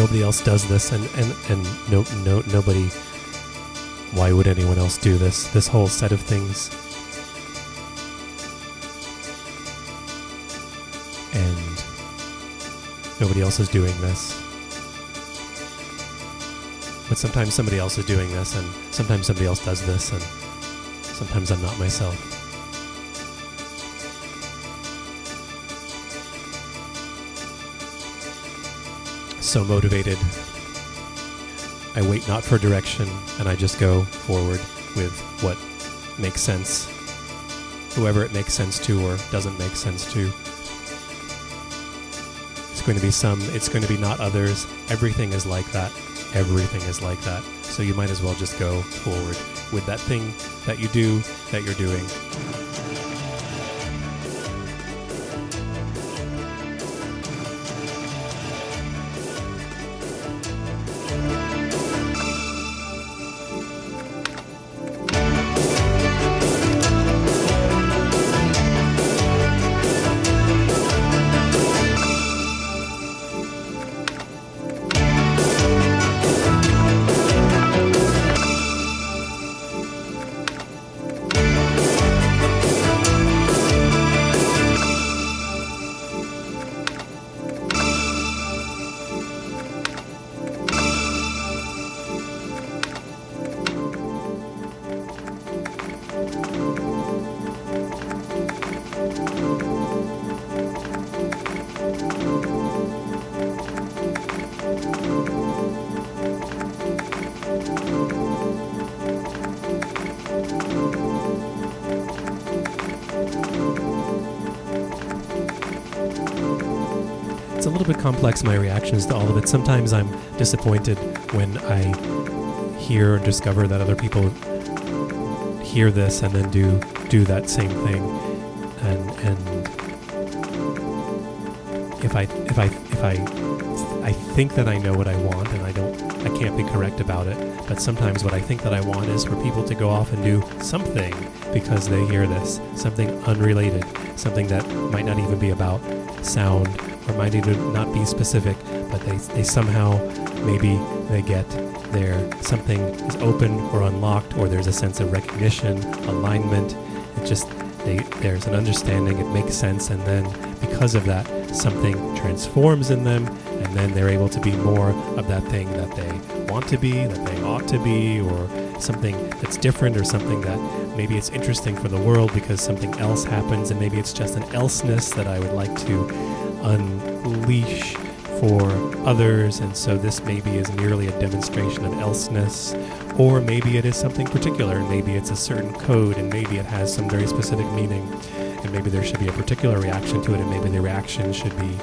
Nobody else does this, and and and no no nobody. Why would anyone else do this? This whole set of things. And nobody else is doing this. But sometimes somebody else is doing this, and sometimes somebody else does this, and sometimes I'm not myself. So motivated. I wait not for direction, and I just go forward with what makes sense. Whoever it makes sense to or doesn't make sense to. It's going to be some, it's going to be not others. Everything is like that. Everything is like that. So you might as well just go forward with that thing that you do, that you're doing. Complex, my reactions to all of it. Sometimes I'm disappointed when I hear or discover that other people hear this and then do do that same thing. And and if I if I if I I think that I know what I want and I don't I can't be correct about it. But sometimes what I think that I want is for people to go off and do something because they hear this, something unrelated, something that might not even be about sound might even not be specific, but they, they somehow maybe they get there something is open or unlocked or there's a sense of recognition, alignment. It just they, there's an understanding, it makes sense, and then because of that, something transforms in them, and then they're able to be more of that thing that they want to be, that they ought to be, or something that's different, or something that maybe it's interesting for the world because something else happens, and maybe it's just an elseness that I would like to unleash for others, and so this maybe is merely a demonstration of elseness, or maybe it is something particular, maybe it's a certain code, and maybe it has some very specific meaning, and maybe there should be a particular reaction to it, and maybe the reaction should be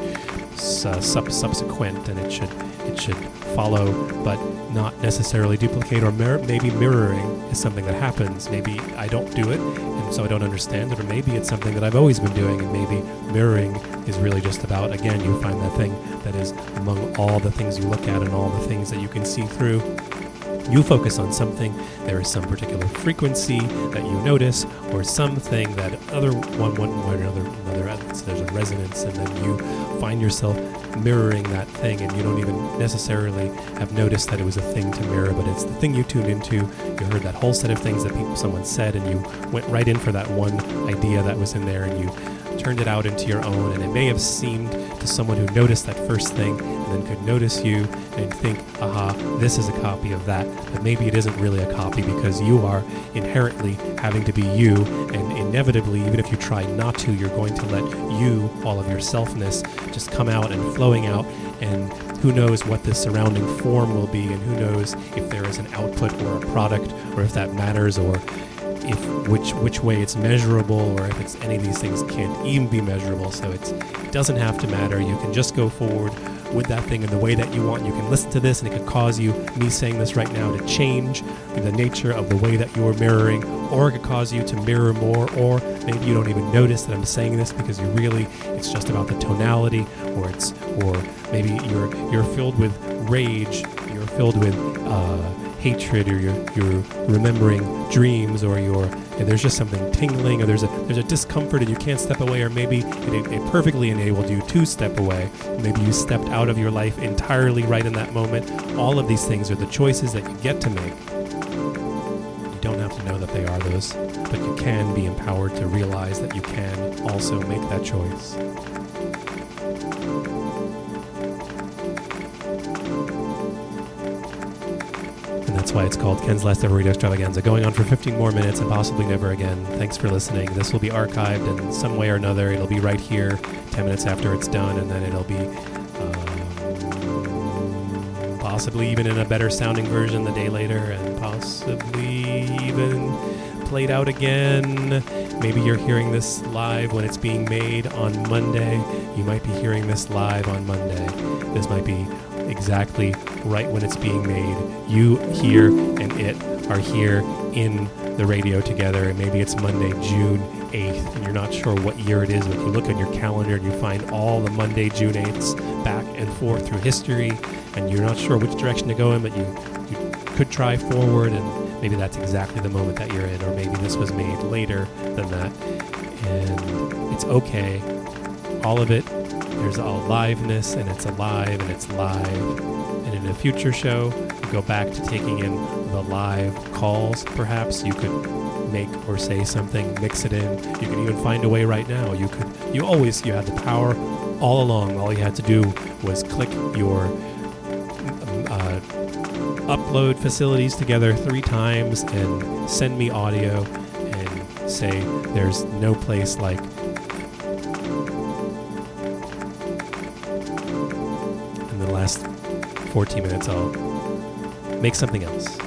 uh, sub- subsequent, and it should it should follow, but not necessarily duplicate, or maybe mirroring is something that happens. Maybe I don't do it, so I don't understand it, or maybe it's something that I've always been doing, and maybe mirroring is really just about again you find that thing that is among all the things you look at and all the things that you can see through. You focus on something there is some particular frequency that you notice or something that other one one or another another there's a resonance and then you find yourself mirroring that thing and you don't even necessarily have noticed that it was a thing to mirror but it's the thing you tuned into. You heard that whole set of things that people someone said and you went right in for that one idea that was in there and you turned it out into your own. And it may have seemed to someone who noticed that first thing and then could notice you and think aha this is a copy of that. But maybe it isn't really a copy because you are inherently having to be you. And inevitably even if you try not to you're going to let you all of your selfness just come out and flowing out and who knows what the surrounding form will be and who knows if there is an output or a product or if that matters or if which which way it's measurable or if it's any of these things can't even be measurable. So it doesn't have to matter. You can just go forward with that thing in the way that you want. You can listen to this and it could cause you me saying this right now to change the nature of the way that you're mirroring or it could cause you to mirror more or maybe you don't even notice that i'm saying this because you really it's just about the tonality or it's or maybe you're you're filled with rage you're filled with uh, hatred or you're, you're remembering dreams or you're there's just something tingling or there's a there's a discomfort and you can't step away or maybe it, it perfectly enabled you to step away. Maybe you stepped out of your life entirely right in that moment. All of these things are the choices that you get to make. You don't have to know that they are those but you can be empowered to realize that you can also make that choice why it's called Ken's Last Ever Radio Extravaganza, going on for 15 more minutes and possibly never again. Thanks for listening. This will be archived in some way or another. It'll be right here 10 minutes after it's done, and then it'll be um, possibly even in a better sounding version the day later, and possibly even played out again. Maybe you're hearing this live when it's being made on Monday. You might be hearing this live on Monday. This might be exactly right when it's being made. You here and it are here in the radio together, and maybe it's Monday, June 8th, and you're not sure what year it is, but you look on your calendar and you find all the Monday, June 8ths back and forth through history, and you're not sure which direction to go in, but you, you could try forward, and maybe that's exactly the moment that you're in, or maybe this was made later than that, and it's okay. All of it there's aliveness and it's alive and it's live. A future show, go back to taking in the live calls. Perhaps you could make or say something, mix it in. You can even find a way right now. You could. You always. You had the power all along. All you had to do was click your uh, upload facilities together three times and send me audio and say there's no place like 14 minutes I'll make something else.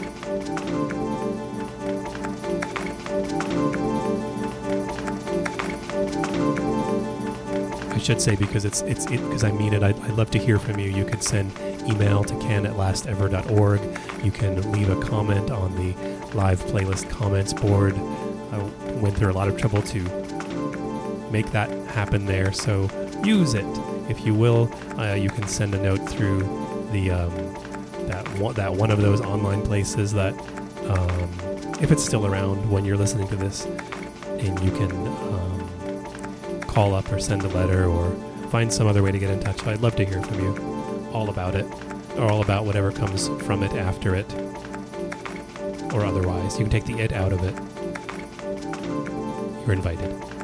I should say because it's it's it because I mean it. I'd, I'd love to hear from you. You could send email to ken at lastever.org. You can leave a comment on the live playlist comments board. I went through a lot of trouble to make that happen there. So use it if you will. Uh, you can send a note through the um, that one, that one of those online places that um, if it's still around when you're listening to this, and you can um, call up or send a letter or find some other way to get in touch. I'd love to hear from you all about it or all about whatever comes from it after it or otherwise. You can take the it out of it. You're invited.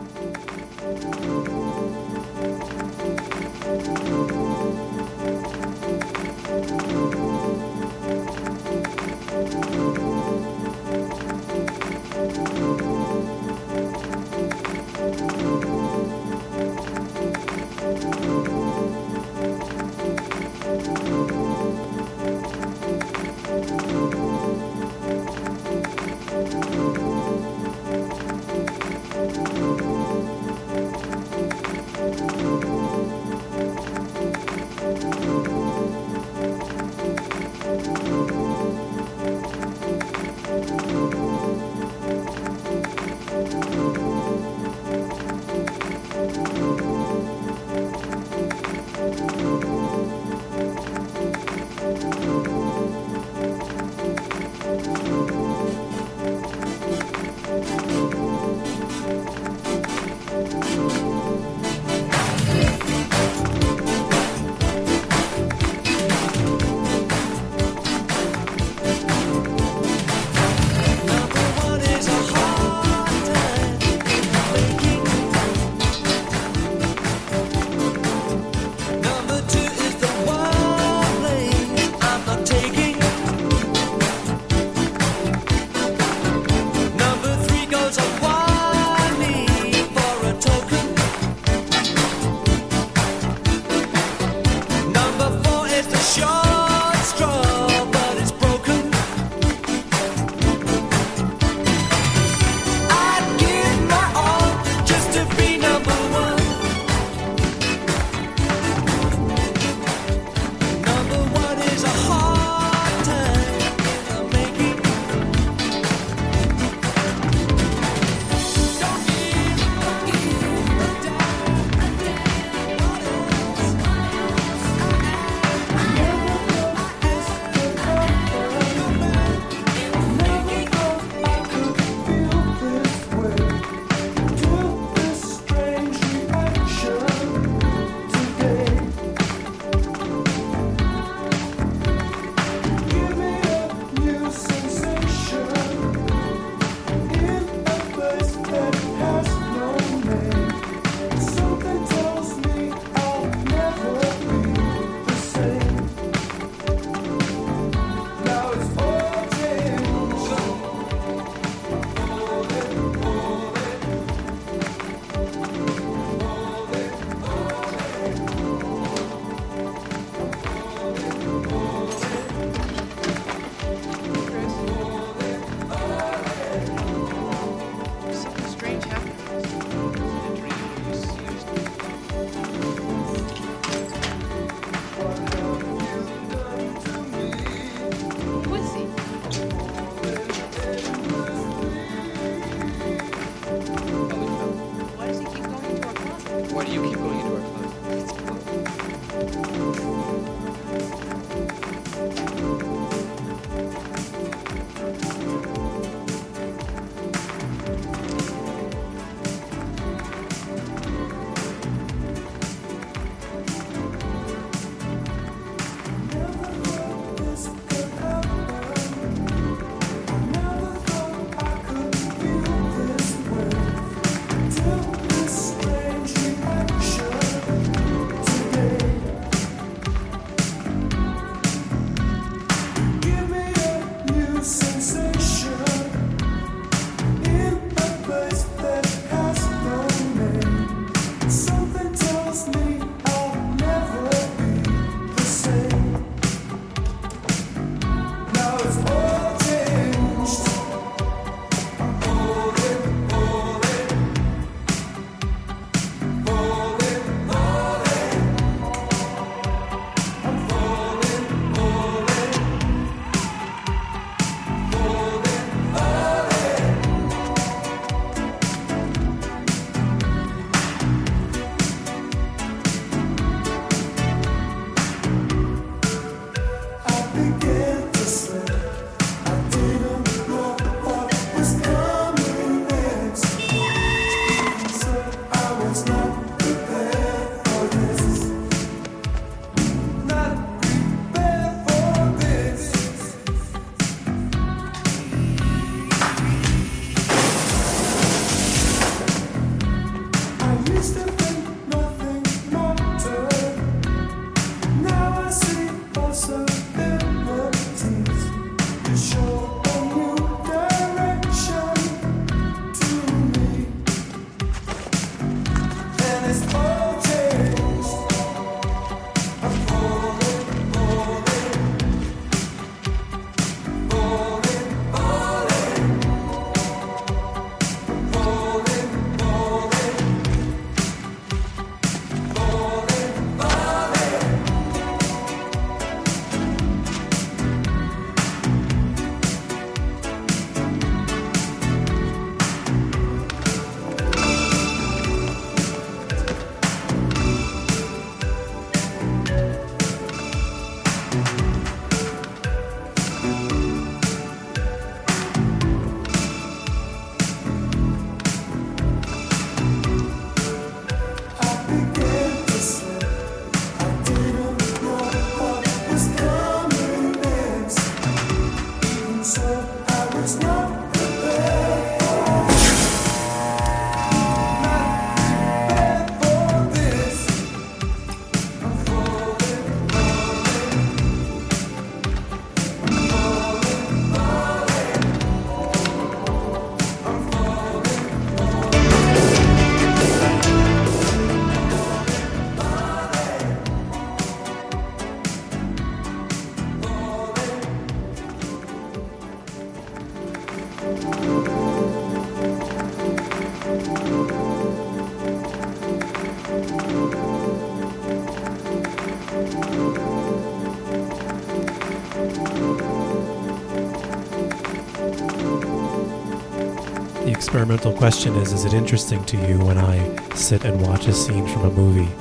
Experimental question is Is it interesting to you when I sit and watch a scene from a movie?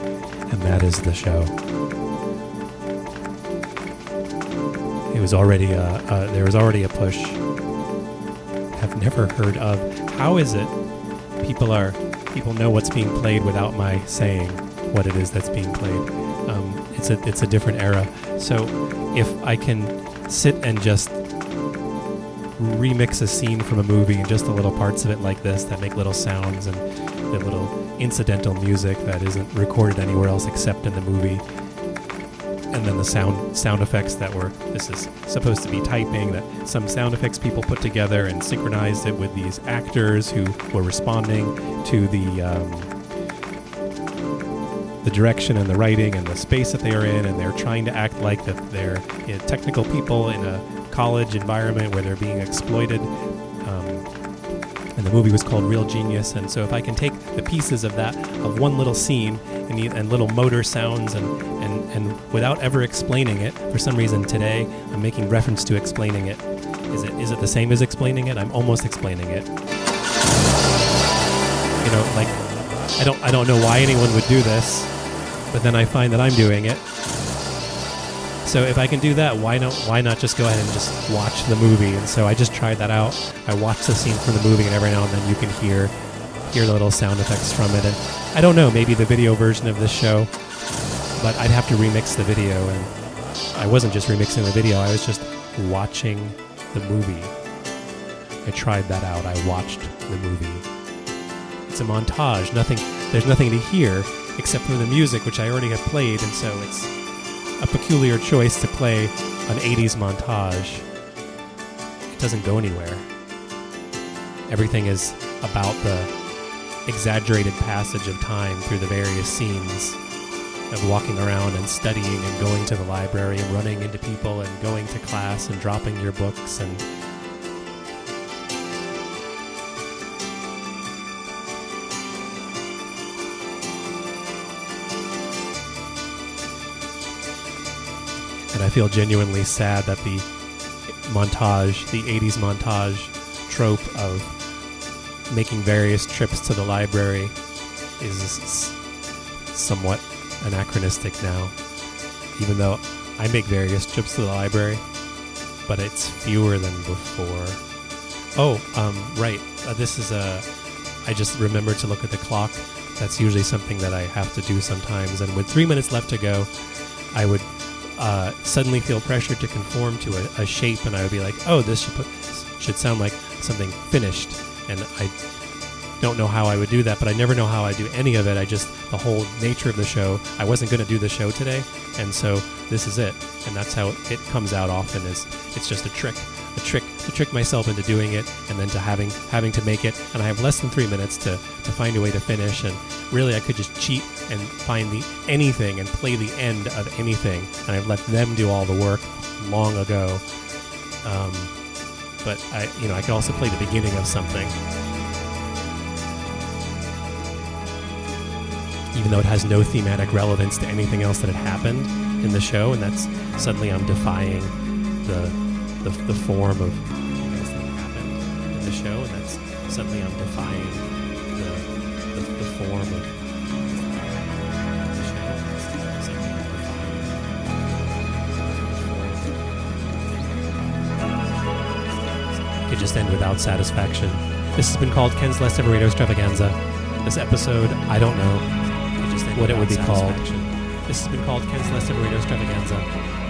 And that is the show. It was already a, there was already a push. I've never heard of. How is it people are people know what's being played without my saying what it is that's being played? Um, it's a it's a different era. So if I can sit and just remix a scene from a movie and just the little parts of it like this that make little sounds and the little incidental music that isn't recorded anywhere else except in the movie. And then the sound sound effects that were this is supposed to be typing that some sound effects people put together and synchronized it with these actors who were responding to the um, the direction and the writing and the space that they are in and they're trying to act like that they're you know, technical people in a college environment where they're being exploited um, and the movie was called Real Genius. And so if I can take the pieces of that, of one little scene, and, and little motor sounds, and, and, and without ever explaining it, for some reason today I'm making reference to explaining it. Is it is it the same as explaining it? I'm almost explaining it. You know, like I don't I don't know why anyone would do this, but then I find that I'm doing it. So if I can do that, why not? Why not just go ahead and just watch the movie? And so I just tried that out. I watched the scene from the movie, and every now and then you can hear hear the little sound effects from it. And I don't know, maybe the video version of this show, but I'd have to remix the video. And I wasn't just remixing the video; I was just watching the movie. I tried that out. I watched the movie. It's a montage. Nothing. There's nothing to hear except for the music, which I already have played, and so it's a peculiar choice to play an 80s montage. It doesn't go anywhere. Everything is about the exaggerated passage of time through the various scenes of walking around and studying and going to the library and running into people and going to class and dropping your books and I feel genuinely sad that the montage, the 80s montage trope of making various trips to the library is somewhat anachronistic now. Even though I make various trips to the library, but it's fewer than before. Oh, um, right. Uh, this is a. I just remembered to look at the clock. that's usually something that I have to do sometimes. And with three minutes left to go, I would uh, suddenly feel pressure to conform to a, a shape, and I would be like, "Oh, this should put, should sound like something finished." And I don't know how I would do that, but I never know how I do any of it. I just the whole nature of the show. I wasn't going to do the show today, and so this is it, and that's how it comes out. Often is it's just a trick, a trick to trick myself into doing it, and then to having having to make it. And I have less than three minutes to to find a way to finish. And really, I could just cheat and find the anything and play the end of anything, and I've let them do all the work long ago. Um, but I, you know, I could also play the beginning of something. even though it has no thematic relevance to anything else that had happened in the show, and that's suddenly I'm defying the the, the form of things that happened in the show, and that's suddenly I'm defying the the, the form of the show. and that's suddenly I'm defying- Could just end without satisfaction. This has been called Ken's Last Ever Radio Extravaganza. This episode, I don't know what it would be called. This has been called Ken's Last Ever Radio Extravaganza.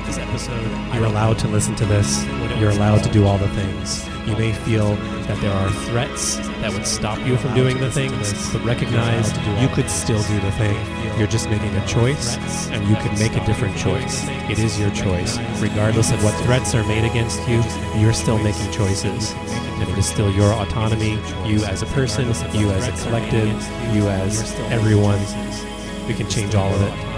This episode, you're allowed to listen to this. You're allowed to do all the things. You may feel that there are threats that would stop you from doing the things, but recognize you could still do the thing. You're just making a choice, and you can make a different choice. It is your choice. Regardless of what threats are made against you, you're still making choices. And it is still your autonomy, you as a person, you as a collective, you as everyone. We can change all of it.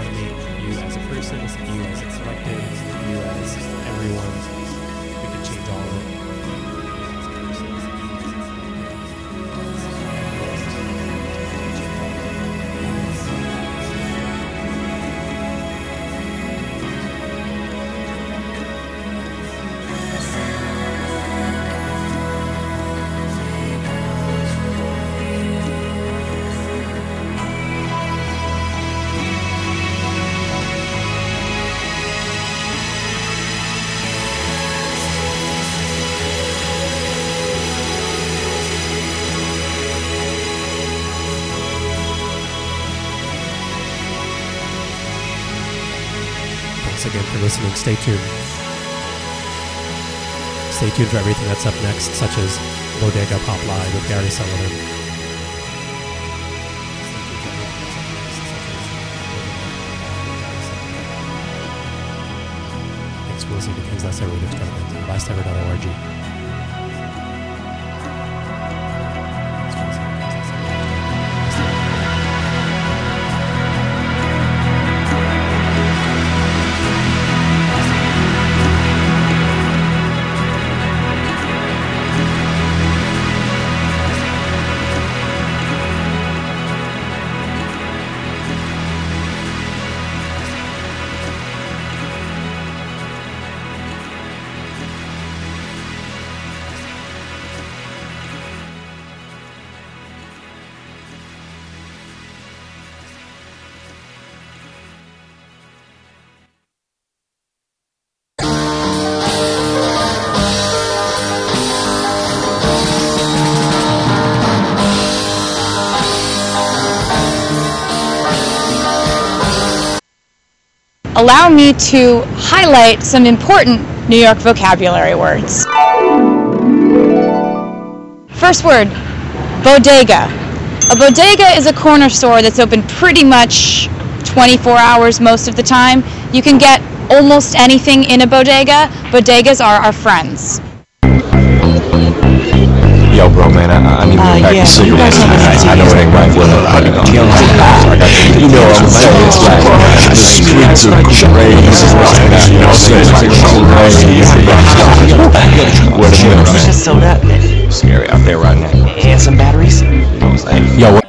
Again for listening. Stay tuned. Stay tuned for everything that's up next, such as Bodega Pop Live with Gary Sullivan. Thanks for listening to Ken's Last Ever Radio lastever.org. allow me to highlight some important New York vocabulary words. First word, bodega. A bodega is a corner store that's open pretty much 24 hours most of the time. You can get almost anything in a bodega. Bodegas are our friends. Yo, bro, man, I, I need to Uh, pack yeah, the you cigarettes. I, I know it ain't right, but uh, I got You know what I'm saying? It's like the streets are crazy. You know what I'm saying? Crazy. Where the milk, man? Just sold up. Scary out there right now. And some batteries. Yo, what?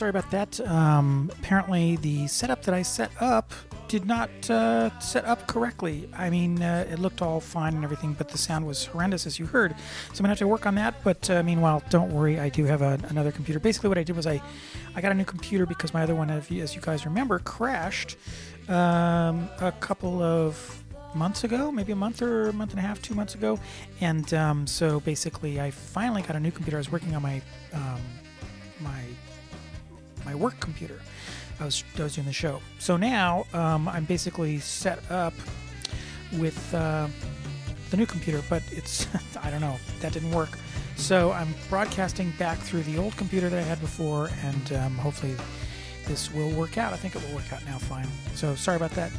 Sorry about that. Um, apparently, the setup that I set up did not uh, set up correctly. I mean, uh, it looked all fine and everything, but the sound was horrendous, as you heard. So I'm gonna have to work on that. But uh, meanwhile, don't worry, I do have a, another computer. Basically, what I did was I, I got a new computer because my other one, as you guys remember, crashed um, a couple of months ago, maybe a month or a month and a half, two months ago. And um, so basically, I finally got a new computer. I was working on my um, my my work computer. I was, I was doing the show. So now um, I'm basically set up with uh, the new computer, but it's, I don't know, that didn't work. So I'm broadcasting back through the old computer that I had before, and um, hopefully this will work out. I think it will work out now fine. So sorry about that,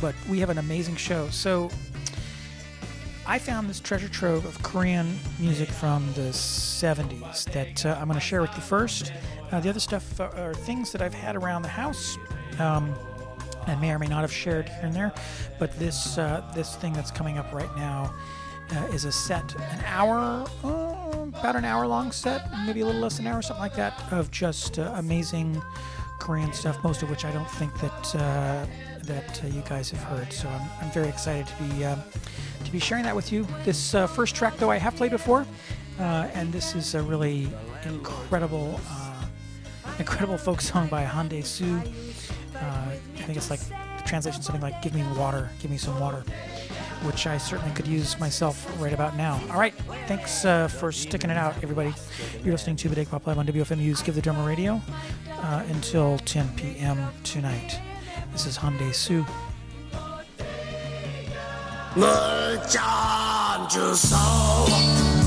but we have an amazing show. So I found this treasure trove of Korean music from the 70s that uh, I'm going to share with you first. Uh, the other stuff are, are things that I've had around the house. Um, and may or may not have shared here and there, but this uh, this thing that's coming up right now uh, is a set, an hour, uh, about an hour long set, maybe a little less than an hour, or something like that, of just uh, amazing Korean stuff. Most of which I don't think that uh, that uh, you guys have heard. So I'm, I'm very excited to be um, to be sharing that with you. This uh, first track, though, I have played before, uh, and this is a really incredible, uh, incredible folk song by Han Dae-soo. Uh, I think it's like the translation something like "Give me water, give me some water," which I certainly could use myself right about now. All right, thanks uh, for sticking it out, everybody. You're listening to Bodega Pop Live on WFMU's Give the Drummer Radio uh, until 10 p.m. tonight. This is Hyundai Sue. 我站着手。